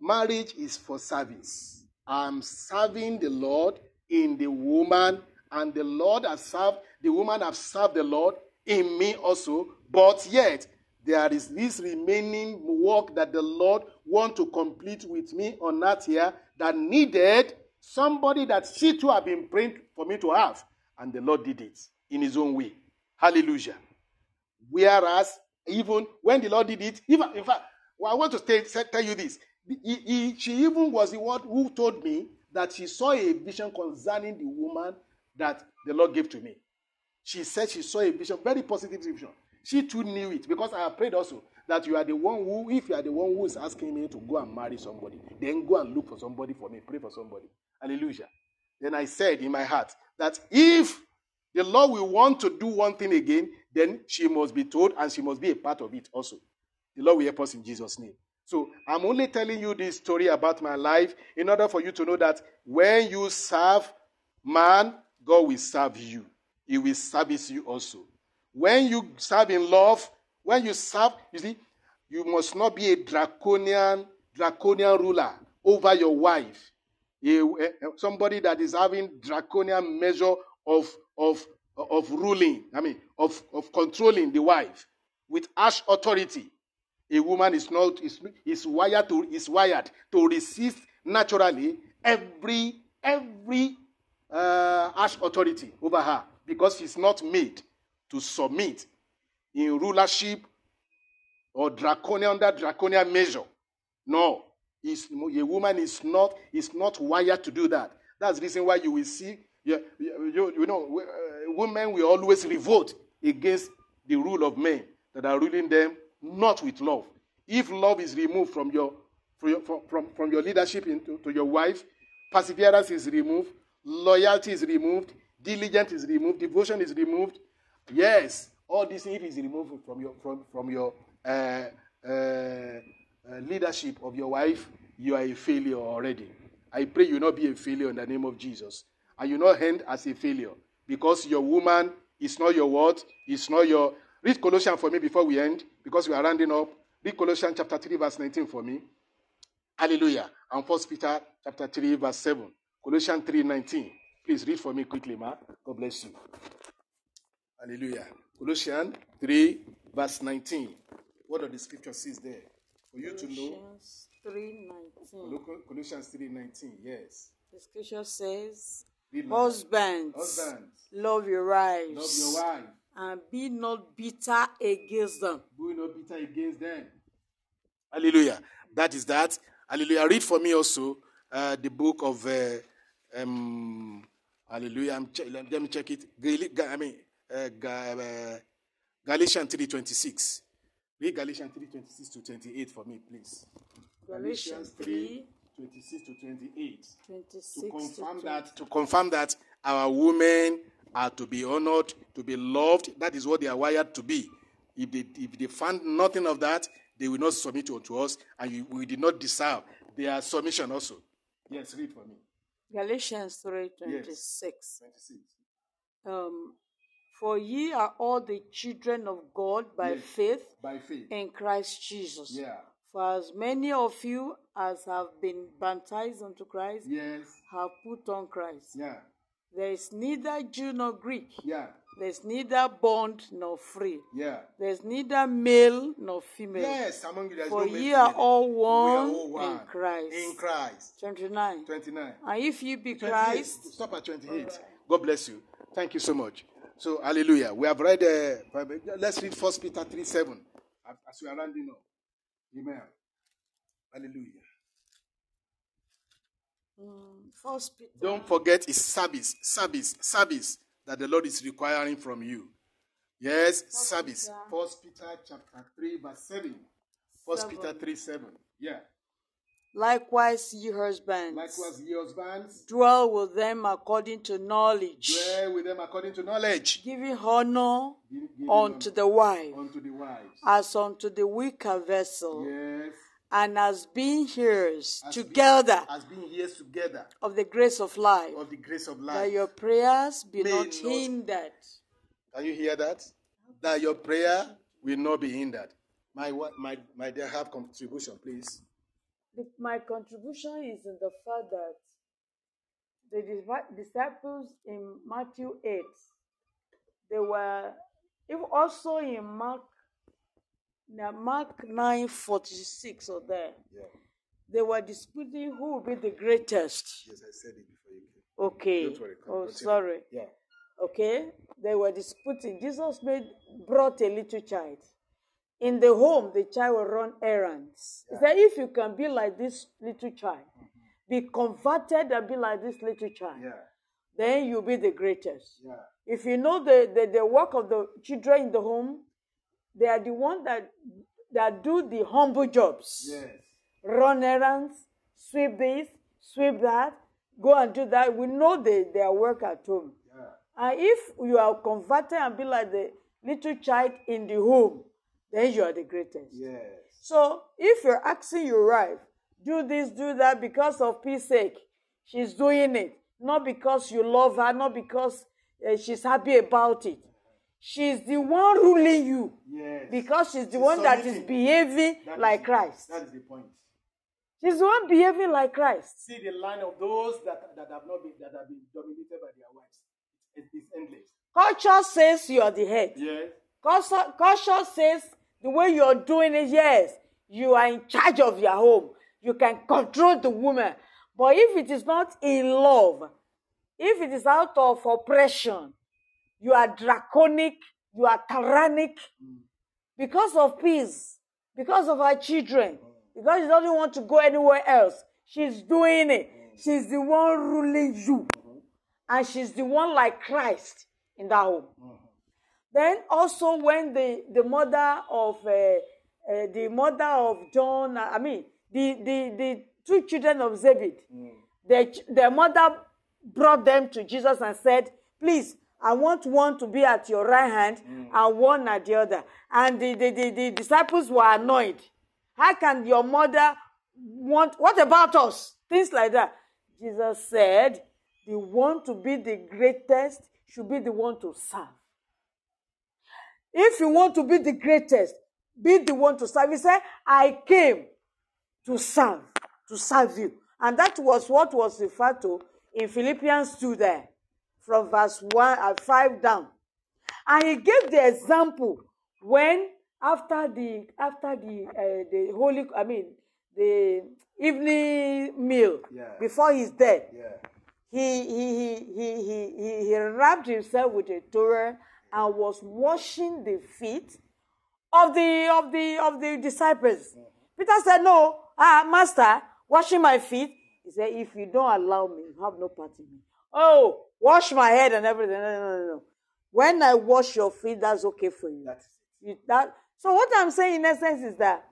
Marriage is for service. I'm serving the Lord in the woman, and the Lord has served, the woman has served the Lord in me also. But yet, there is this remaining work that the Lord want to complete with me on that here that needed somebody that she too have been praying for me to have. And the Lord did it in his own way. Hallelujah. Whereas even when the Lord did it, even in fact, well, I want to tell, tell you this. He, he, she even was the one who told me that she saw a vision concerning the woman that the Lord gave to me. She said she saw a vision, very positive vision. She too knew it because I have prayed also that you are the one who, if you are the one who is asking me to go and marry somebody, then go and look for somebody for me, pray for somebody. Hallelujah. Then I said in my heart that if the Lord will want to do one thing again, then she must be told and she must be a part of it also. The Lord will help us in Jesus' name. So I'm only telling you this story about my life in order for you to know that when you serve man, God will serve you. He will service you also. When you serve in love, when you serve, you see, you must not be a draconian, draconian ruler over your wife. A, a, somebody that is having draconian measure of, of, of ruling, I mean, of, of controlling the wife with harsh authority. A woman is not is, is wired to is wired to resist naturally every every uh, harsh authority over her because she's not made to submit in rulership or draconian under draconian measure. No, is a woman is not is not wired to do that. That's the reason why you will see you, you, you know uh, women will always revolt against the rule of men that are ruling them not with love. If love is removed from your from from, from your leadership into, to your wife, perseverance is removed, loyalty is removed, diligence is removed, devotion is removed. Yes, all this if is removed from your from, from your uh, uh, uh, leadership of your wife, you are a failure already. I pray you not be a failure in the name of Jesus. And you not end as a failure. Because your woman is not your what? It's not your. Read Colossians for me before we end, because we are rounding up. Read Colossians chapter 3, verse 19 for me. Hallelujah. And First Peter chapter 3, verse 7. Colossians 3, 19. Please read for me quickly, ma. God bless you. Hallelujah. Colossians 3, verse 19. What are the scripture says there? For you to know. Colossians 3:19. Yes. The scripture says, Husbands, Husbands, love your wives. Love your wife. And be not bitter against them. Be not bitter against them. Hallelujah. That is that. Hallelujah. Read for me also uh, the book of uh, um, Hallelujah. I'm che- let me check it. I mean, uh, uh, Galatians three twenty six. Read Galatians three twenty six to twenty eight for me, please. Galatians 3 twenty six to twenty eight. 26 To to confirm 20. that, to confirm that our women are to be honored, to be loved. That is what they are wired to be. If they if they find nothing of that, they will not submit unto us, and we did not deserve their submission also. Yes, read for me. Galatians 3 26. 26. Um, For ye are all the children of God by Yes. faith By faith. in Christ Jesus. Yeah. For as many of you as have been baptized unto Christ Yes. have put on Christ. Yeah. There is neither Jew nor Greek. Yeah. There is neither bond nor free. Yeah. There is neither male nor female. Yes, among you there is For no ye male are all one, are all one in Christ. In Christ. 29. 29. And if you be 28. Christ, Stop at 28. God bless you. Thank you so much. So, hallelujah. We have read, uh, let's read First Peter 3 7 as we are rounding up. Amen. Hallelujah. First Peter, Don't forget it's service, service, service that the Lord is requiring from you. Yes, service. Peter. First Peter chapter 3, verse 7. First Seven. Peter 3 7. Yeah. likewise ye husbands, Likewise, ye husbands, dwell with them according to knowledge, dwell with them according to knowledge. giving honor Give- giving unto the wife, unto the wives. as unto the weaker vessel, Yes. And as being heirs As together Being, as being years together of the grace of life, of the grace of that your prayers be not not- hindered. Can you hear that? That your prayer will not be hindered. My wa- my my dear, have contribution, please. My contribution is in the fact that the disciples in Matthew 8, they were, if also in Mark, now Mark 9 46 or there, Yeah. they were disputing who will be the greatest. Yes, I said it before you came. Okay. Don't worry, oh, continue. sorry. Yeah. Okay. They were disputing. Jesus made brought a little child. In the home, the child will run errands. He said, if you can be like this little child, be converted and be like this little child, Yeah. then you'll be the greatest. Yeah. If you know the, the, the work of the children in the home, they are the ones that that do the humble jobs. Yes. Run errands, sweep this, sweep that, go and do that. We know they, their work at home. Yeah. And if you are converted and be like the little child in the home, then you are the greatest. Yes. So if you're asking your wife, do this, do that because of peace sake, she's doing it. Not because you love her, not because uh, she's happy about it. She's the one ruling you Yes. because she's the She's one that is behaving That like is- Christ. That is the point. She's the one behaving like Christ. See the line of those that, that have not been that have been dominated by their wives. It is endless. Culture says you are the head. Yes. Culture, culture says the way you're doing it, yes, you are in charge of your home. You can control the woman. But if it is not in love, if it is out of oppression, you are draconic, you are tyrannic because of peace, because of her children, because she doesn't want to go anywhere else. She's doing it. She's the one ruling you. And she's the one like Christ in that home. Then also when the, the mother of uh, uh, the mother of John, I mean the, the, the two children of Zebed, their, ch- their mother brought them to Jesus and said, please, I want one to be at your right hand mm. and one at the other. And the, the, the, the disciples were annoyed. How can your mother want, what about us? Things like that. Jesus said, the one to be the greatest should be the one to serve. If you want to be the greatest, be the one to serve. He said, I came to serve, to serve you. And that was what was referred to in Philippians 2 there, from verse 1 and 5 down. And he gave the example when after the after the uh, the holy I mean the evening meal Yeah. before he's dead. Yeah. he he he he he he, wrapped himself with a towel and was washing the feet of the of the of the disciples. Peter said, "No, ah, master, washing my feet." He said, If you don't allow me, you have no part in me. Oh, wash my head and everything. No, no, no, no. When I wash your feet, that's okay for you. That's You- that, so what I'm saying in essence is that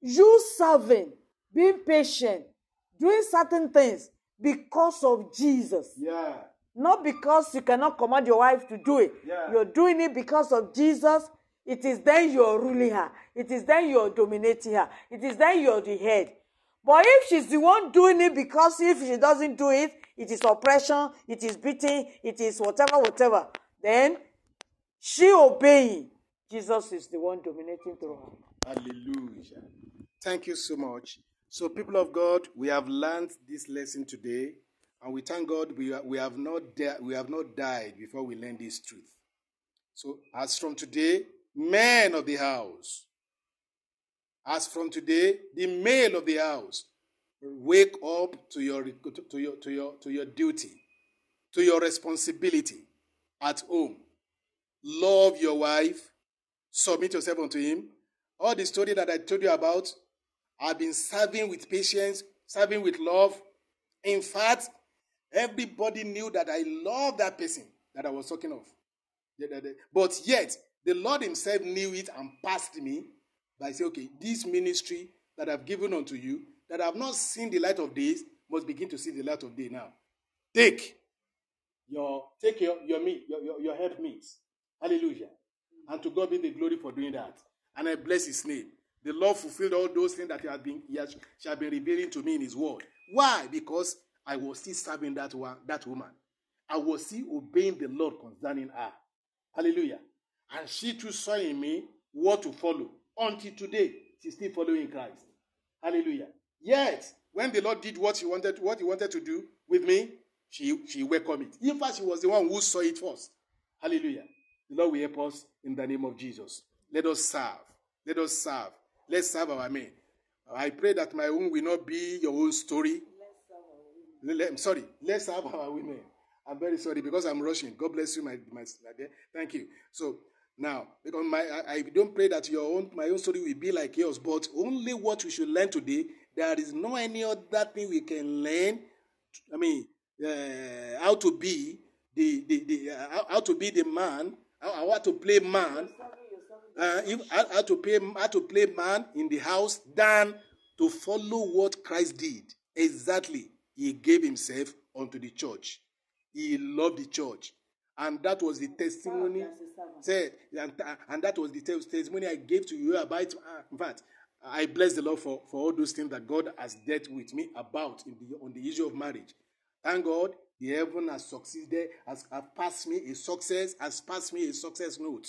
you serving, being patient, doing certain things because of Jesus. Yeah. Not because you cannot command your wife to do it. Yeah. You're doing it because of Jesus. It is then you're ruling her. It is then you're dominating her. It is then you're the head. But if she's the one doing it because if she doesn't do it, it is oppression, it is beating, it is whatever, whatever, then she obeying. Jesus is the one dominating through her. Hallelujah. Thank you so much. So, people of God, we have learned this lesson today, and we thank God we, we, have not di- we have not died before we learn this truth. So, as from today, men of the house, as from today, the male of the house, wake up to your, to your, to your, to your duty, to your responsibility at home. Love your wife, submit yourself unto him. All the story that I told you about, I've been serving with patience, serving with love. In fact, everybody knew that I love that person that I was talking of. But yet, the Lord Himself knew it and passed me by saying, okay, this ministry that I've given unto you, that I've not seen the light of days, must begin to see the light of day now. Take your take your your meat, your, your, your help meets. Hallelujah. And to God be the glory for doing that. And I bless his name. The Lord fulfilled all those things that he has been he has, shall be revealing to me in his word. Why? Because I was still serving that one, that woman. I was still obeying the Lord concerning her. Hallelujah. And she too saw in me what to follow. Until today, she's still following Christ. Hallelujah. Yet, when the Lord did what he wanted, what he wanted to do with me, she, she welcomed it. In fact, she was the one who saw it first. Hallelujah. The Lord will help us in the name of Jesus. Let us serve. Let us serve. Let's serve our men. I pray that my own will not be your own story. I'm sorry. Let's serve our women. I'm very sorry because I'm rushing. God bless you, my, my, my dear. Thank you. So now, because my I, I don't pray that your own my own story will be like yours, but only what we should learn today. There is no any other thing we can learn. I mean, uh, how to be the the, the uh, how, how to be the man, how, how to play man, uh, if, how, how to play how to play man in the house than to follow what Christ did. Exactly, he gave himself unto the church. He loved the church, and that was the testimony. Served as a servant. Said, and, and that was the testimony I gave to you about. In fact, I bless the Lord for, for all those things that God has dealt with me about in the, on the issue of marriage. Thank God, the heaven has succeeded, has, has passed me a success, has passed me a success note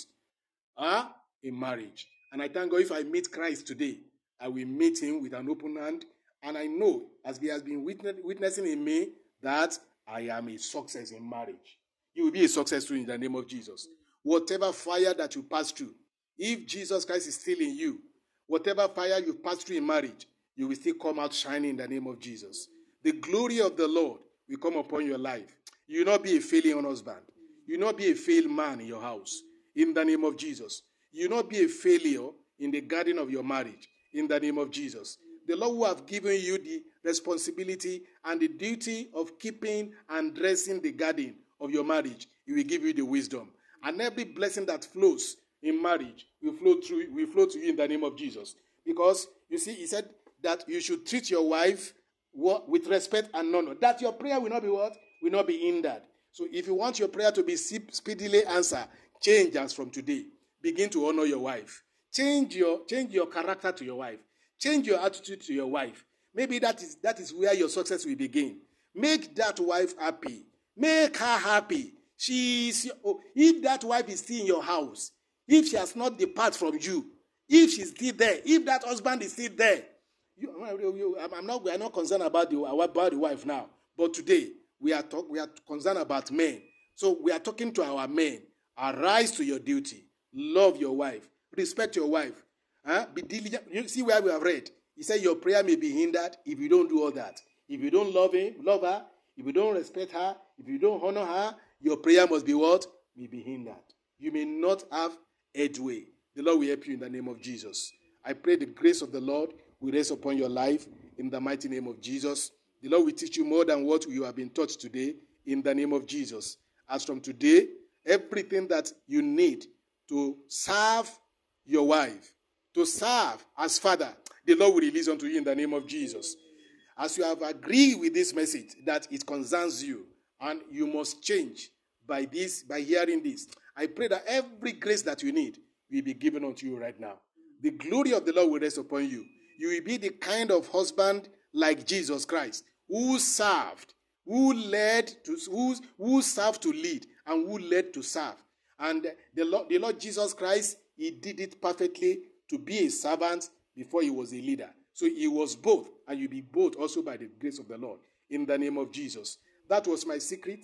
huh, in marriage. And I thank God if I meet Christ today, I will meet him with an open hand. And I know, as he has been witness, witnessing in me, that I am a success in marriage. You will be a success too in the name of Jesus. Whatever fire that you pass through, if Jesus Christ is still in you, whatever fire you pass through in marriage, you will still come out shining in the name of Jesus. The glory of the Lord will come upon your life. You will not be a failing husband. You will not be a failed man in your house. In the name of Jesus. You will not be a failure in the garden of your marriage. In the name of Jesus. The Lord who have given you the responsibility and the duty of keeping and dressing the garden of your marriage, He will give you the wisdom. And every blessing that flows in marriage will flow through will flow to you in the name of Jesus. Because you see, he said that you should treat your wife with respect and honor. That your prayer will not be what? Will not be hindered. So if you want your prayer to be speedily answered, change as from today. Begin to honor your wife. Change your change your character to your wife. Change your attitude to your wife. Maybe that is that is where your success will begin. Make that wife happy. Make her happy. She is if that wife is still in your house, if she has not departed from you, if she's still there, if that husband is still there, you, you- I'm not, we are not concerned about the, about the wife now. But today, we are, talk, we are concerned about men. So we are talking to our men. Arise to your duty. Love your wife. Respect your wife. Huh? Be diligent. You see where we have read. He said your prayer may be hindered if you don't do all that. If you don't love him, love her, if you don't respect her, if you don't honor her, your prayer must be what? Be hindered. You may not have headway. The Lord will help you in the name of Jesus. I pray the grace of the Lord will rest upon your life in the mighty name of Jesus. The Lord will teach you more than what you have been taught today in the name of Jesus. As from today, everything that you need to serve your wife, to serve as father, the Lord will release unto you in the name of Jesus. As you have agreed with this message that it concerns you and you must change by this, by hearing this, I pray that every grace that you need will be given unto you right now. The glory of the Lord will rest upon you. You will be the kind of husband like Jesus Christ who served, who led to who, who served to lead, and who led to serve. And the Lord, the Lord Jesus Christ, he did it perfectly to be a servant before he was a leader. So he was both, and you be both also by the grace of the Lord. In the name of Jesus. That was my secret.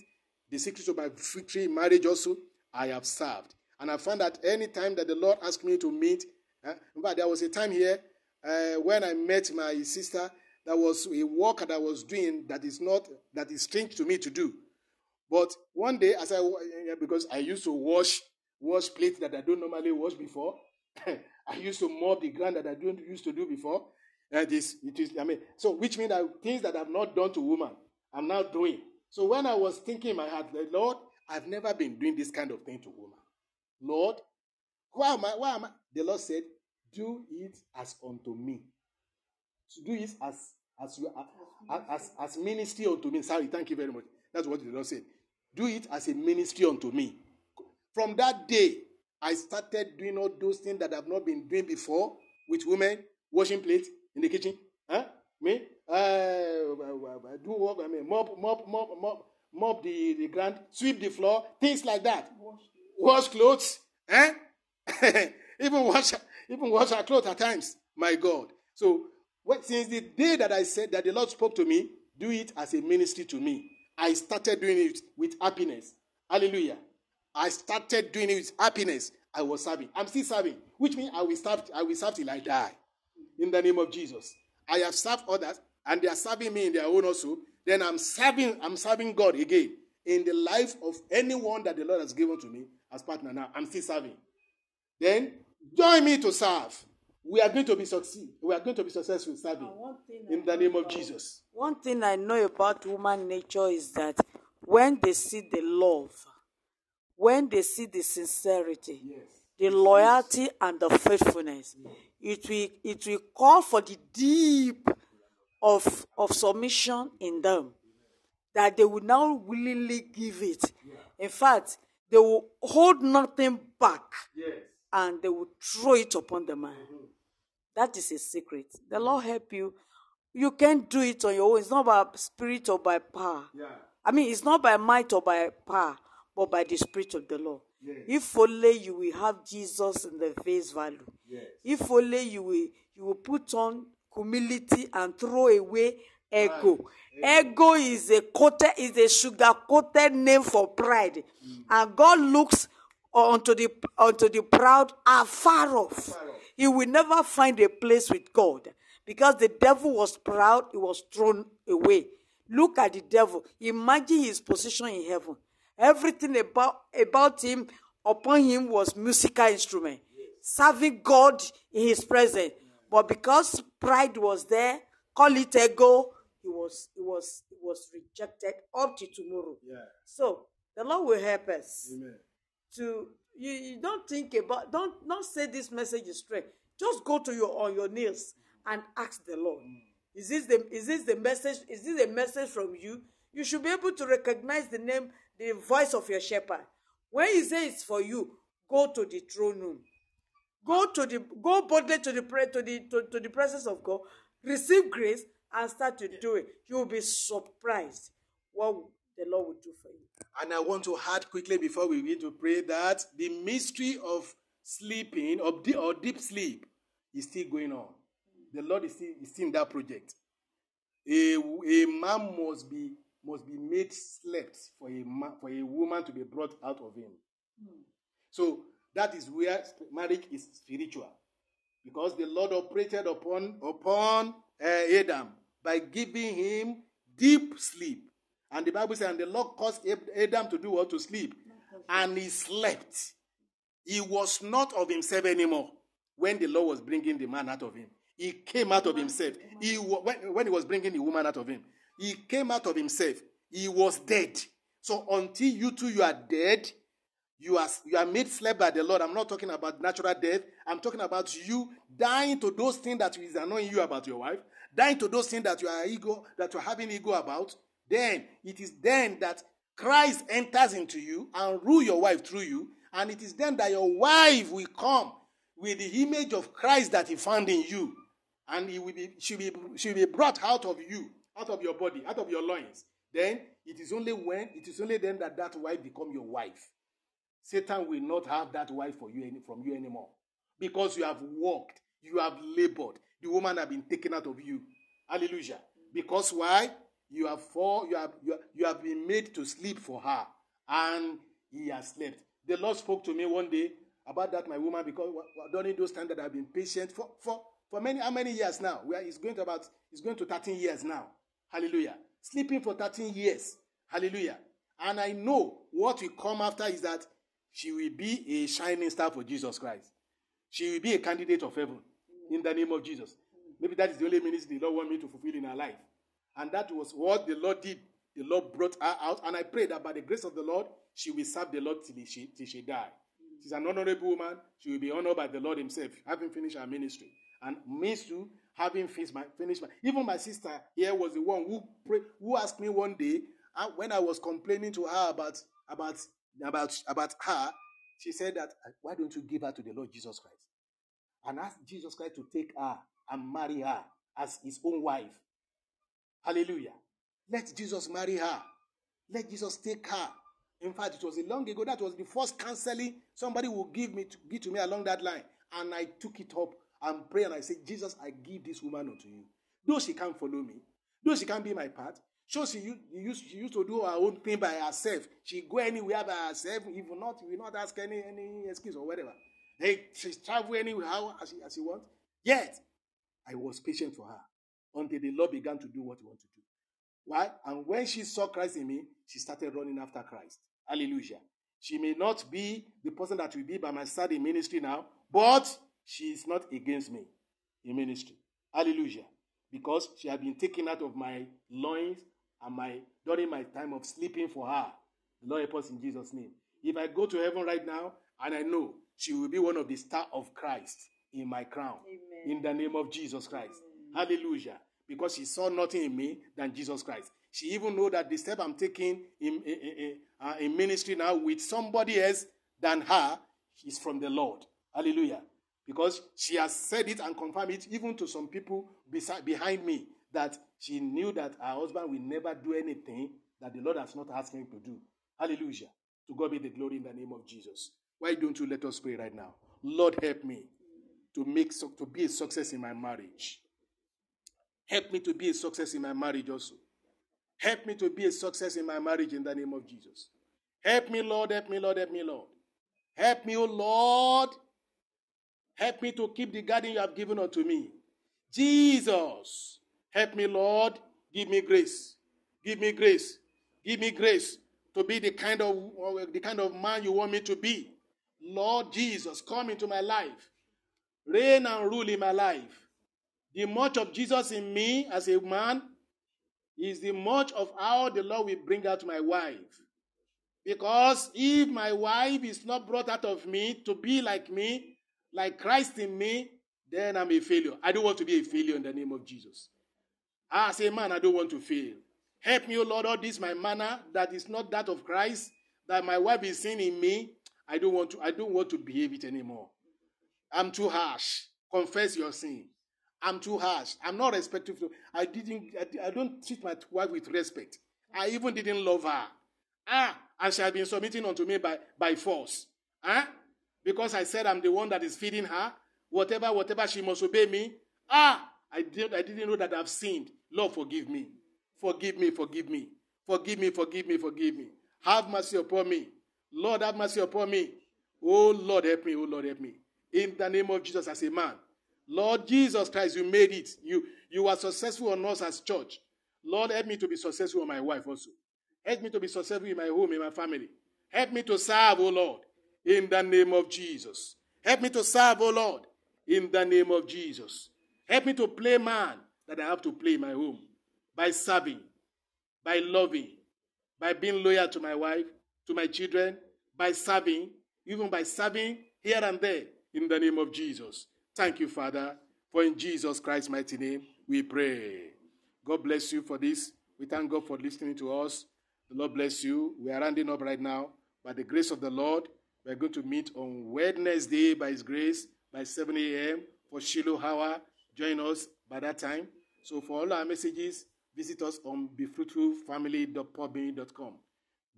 The secret of my victory in marriage also, I have served. And I found that any time that the Lord asked me to meet, uh, in fact, there was a time here uh, when I met my sister, there was a work that I was doing that is not, that is strange to me to do. But one day, as I, because I used to wash, wash plates that I don't normally wash before, *coughs* I used to mop the ground that I don't used to do before. Uh, it is, it is, I mean, so which means that things that I've not done to woman, I'm now doing. So when I was thinking in my heart, Lord, I've never been doing this kind of thing to woman. Lord, why am I? Why am I? The Lord said, Do it as unto me. To do it as as as, as, as ministry unto me. Sorry, thank you very much. That's what the Lord said. Do it as a ministry unto me. From that day, I started doing all those things that I've not been doing before with women, washing plates in the kitchen. Huh? Me? Uh, do work, I mean, mop, mop, mop, mop, mop the, the ground, sweep the floor, things like that. Wash, wash clothes. Eh? *laughs* even wash even wash our clothes at times. My God. So since the day that I said that the Lord spoke to me, do it as a ministry to me. I started doing it with happiness. Hallelujah. I started doing it with happiness. I was serving. I'm still serving, which means I will serve, I will serve till I die. In the name of Jesus. I have served others, and they are serving me in their own also. Then I'm serving, I'm serving God again in the life of anyone that the Lord has given to me as partner now. I'm still serving. Then join me to serve. We are going to be succeed. We are going to be successful serving in the name of Jesus. One thing I know about human nature is that when they see the love, when they see the sincerity, yes. the loyalty, and the faithfulness, yes. It will it will call for the deep of of submission in them, that they will now willingly give it. Yeah. In fact, they will hold nothing back, yes. and they will throw it upon the man. Mm-hmm. That is a secret. The Lord help you. You can't do it on your own. It's not by spirit or by power. Yeah. I mean, it's not by might or by power, but by the Spirit of the Lord. Yes. If only you will have Jesus in the face value. Yes. If only you will you will put on humility and throw away ego. Right. Ego is a coated is a sugar coated name for pride, mm. and God looks unto the unto the proud afar off. Afar off. He will never find a place with God because the devil was proud. He was thrown away. Look at the devil. Imagine his position in heaven. Everything about, about him, upon him, was musical instrument, serving God in his presence. But because pride was there, call it ego, he was, he was, he was rejected up to tomorrow. Yeah. So the Lord will help us Amen. to you, you don't think about don't not say this message is straight. Just go to your on your knees and ask the Lord. Mm. Is this the is this the message? Is this a message from you? You should be able to recognize the name the voice of your shepherd. When he says it's for you, go to the throne room. Go to the go boldly to the to the to, to the presence of God, receive grace, and start to do it. You will be surprised what the Lord will do for you. And I want to add quickly before we begin to pray that the mystery of sleeping or deep, or deep sleep is still going on. The Lord is still, is still in that project. A, a man must be must be made slept for a man, for a woman to be brought out of him. Mm. So that is where marriage is spiritual, because the Lord operated upon upon uh, Adam by giving him deep sleep, and the Bible says, and the Lord caused Adam to do what to sleep, and he slept. He was not of himself anymore when the Lord was bringing the man out of him. He came out of himself. He when, when he was bringing the woman out of him. He came out of himself. He was dead. So until you two you are dead, you are you are made slave by the Lord. I'm not talking about natural death. I'm talking about you dying to those things that is annoying you about your wife, dying to those things that you are ego that you're having ego about. Then it is then that Christ enters into you and rule your wife through you, and it is then that your wife will come with the image of Christ that he found in you, and he will be she will she will be brought out of you, out of your body, out of your loins. Then it is only when it is only then that that wife become your wife. Satan will not have that wife for you any, from you anymore because you have worked, you have labored. The woman have been taken out of you. Hallelujah. Because why? You have for you have you, have, you have been made to sleep for her, and he has slept. The Lord spoke to me one day about that, my woman, because during those times that I've been patient for for for many how many years now? We are, it's going to about it's going to 13 years now. Hallelujah. Sleeping for 13 years. Hallelujah. And I know what will come after is that she will be a shining star for Jesus Christ. She will be a candidate of heaven in the name of Jesus. Maybe that is the only ministry the Lord want me to fulfill in her life. And that was what the Lord did. The Lord brought her out. And I pray that by the grace of the Lord, she will serve the Lord till she, till she die. She's an honorable woman. She will be honored by the Lord Himself, having finished her ministry. And too, having finished my, finished my. Even my sister here was the one who pray, who asked me one day uh, when I was complaining to her about about about about her. She said that why don't you give her to the Lord Jesus Christ and ask Jesus Christ to take her and marry her as His own wife. Hallelujah. Let Jesus marry her. Let Jesus take her. In fact, it was a long ago. That was the first counseling somebody will give me to give to me along that line. And I took it up and prayed and I say, Jesus, I give this woman unto you. Though she can't follow me, though she can't be my part, so she used, she used to do her own thing by herself. She go anywhere by herself. If not, will not ask any, any excuse or whatever. Hey, she travel anywhere as she, as she wants. Yet, I was patient for her until the Lord began to do what he wanted to do. Why? And when she saw Christ in me, she started running after Christ. Hallelujah. She may not be the person that will be by my side in ministry now, but she is not against me in ministry. Hallelujah. Because she had been taken out of my loins and my during my time of sleeping for her. The Lord help us in Jesus' name. If I go to heaven right now, and I know she will be one of the star of Christ in my crown. Amen. In the name of Jesus Christ. Amen. Hallelujah. Because she saw nothing in me than Jesus Christ. She even know that the step I'm taking in, in, in, uh, in ministry now with somebody else than her is from the Lord. Hallelujah. Because she has said it and confirmed it even to some people beside, behind me that she knew that her husband will never do anything that the Lord has not asked him to do. Hallelujah. To God be the glory in the name of Jesus. Why don't you let us pray right now? Lord, help me to make to be a success in my marriage. Help me to be a success in my marriage also. Help me to be a success in my marriage in the name of Jesus. Help me, Lord. Help me, Lord. Help me, Lord. Help me, O Lord. Help me to keep the garden you have given unto me. Jesus. Help me, Lord. Give me grace. Give me grace. Give me grace to be the kind of uh, the kind of man you want me to be. Lord Jesus, come into my life. Reign and rule in my life. The much of Jesus in me as a man is the much of how the Lord will bring out my wife. Because if my wife is not brought out of me to be like me, like Christ in me, then I'm a failure. I don't want to be a failure in the name of Jesus. As a man, I don't want to fail. Help me, O Lord, all this my manner that is not that of Christ, that my wife is seeing in me. I don't want to, I don't want to behave it anymore. I'm too harsh. Confess your sin. I'm too harsh. I'm not respectful. I didn't. I, I don't treat my wife with respect. I even didn't love her. Ah, and she has been submitting unto me by, by force. Ah, because I said I'm the one that is feeding her. Whatever, whatever, she must obey me. Ah, I did. I didn't know that I've sinned. Lord, forgive me. Forgive me, forgive me. Forgive me, forgive me, forgive me. Have mercy upon me. Lord, have mercy upon me. Oh, Lord, help me. Oh, Lord, help me. In the name of Jesus as a man. Lord Jesus Christ, you made it. You, you are successful on us as church. Lord, help me to be successful on my wife also. Help me to be successful in my home, in my family. Help me to serve, oh Lord, in the name of Jesus. Help me to serve, oh Lord, in the name of Jesus. Help me to play man that I have to play in my home by serving by loving, by being loyal to my wife, to my children, by serving, even by serving here and there in the name of Jesus. Thank you, Father, for in Jesus Christ's mighty name we pray. God bless you for this. We thank God for listening to us. The Lord bless you. We are rounding up right now. By the grace of the Lord, we are going to meet on Wednesday by His grace by 7 a.m. for Shiloh Hour. Join us by that time. So for all our messages, visit us on befruitfulfamily.podbean.com.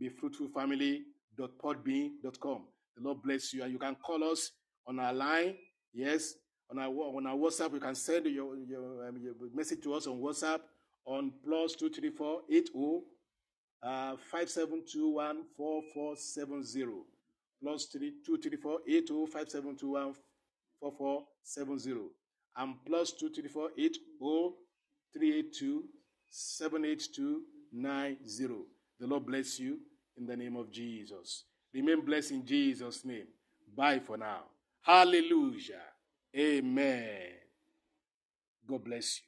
Befruitfulfamily.podbean.com. The Lord bless you. And you can call us on our line. Yes, on our, on our WhatsApp. You can send your, your, um, your message to us on WhatsApp on plus 234 80 uh, 5721 4470. Plus 234 80 5721 4470. And plus 234 80 382 78290. The Lord bless you in the name of Jesus. Remain blessed in Jesus' name. Bye for now. Hallelujah. Amen. God bless you.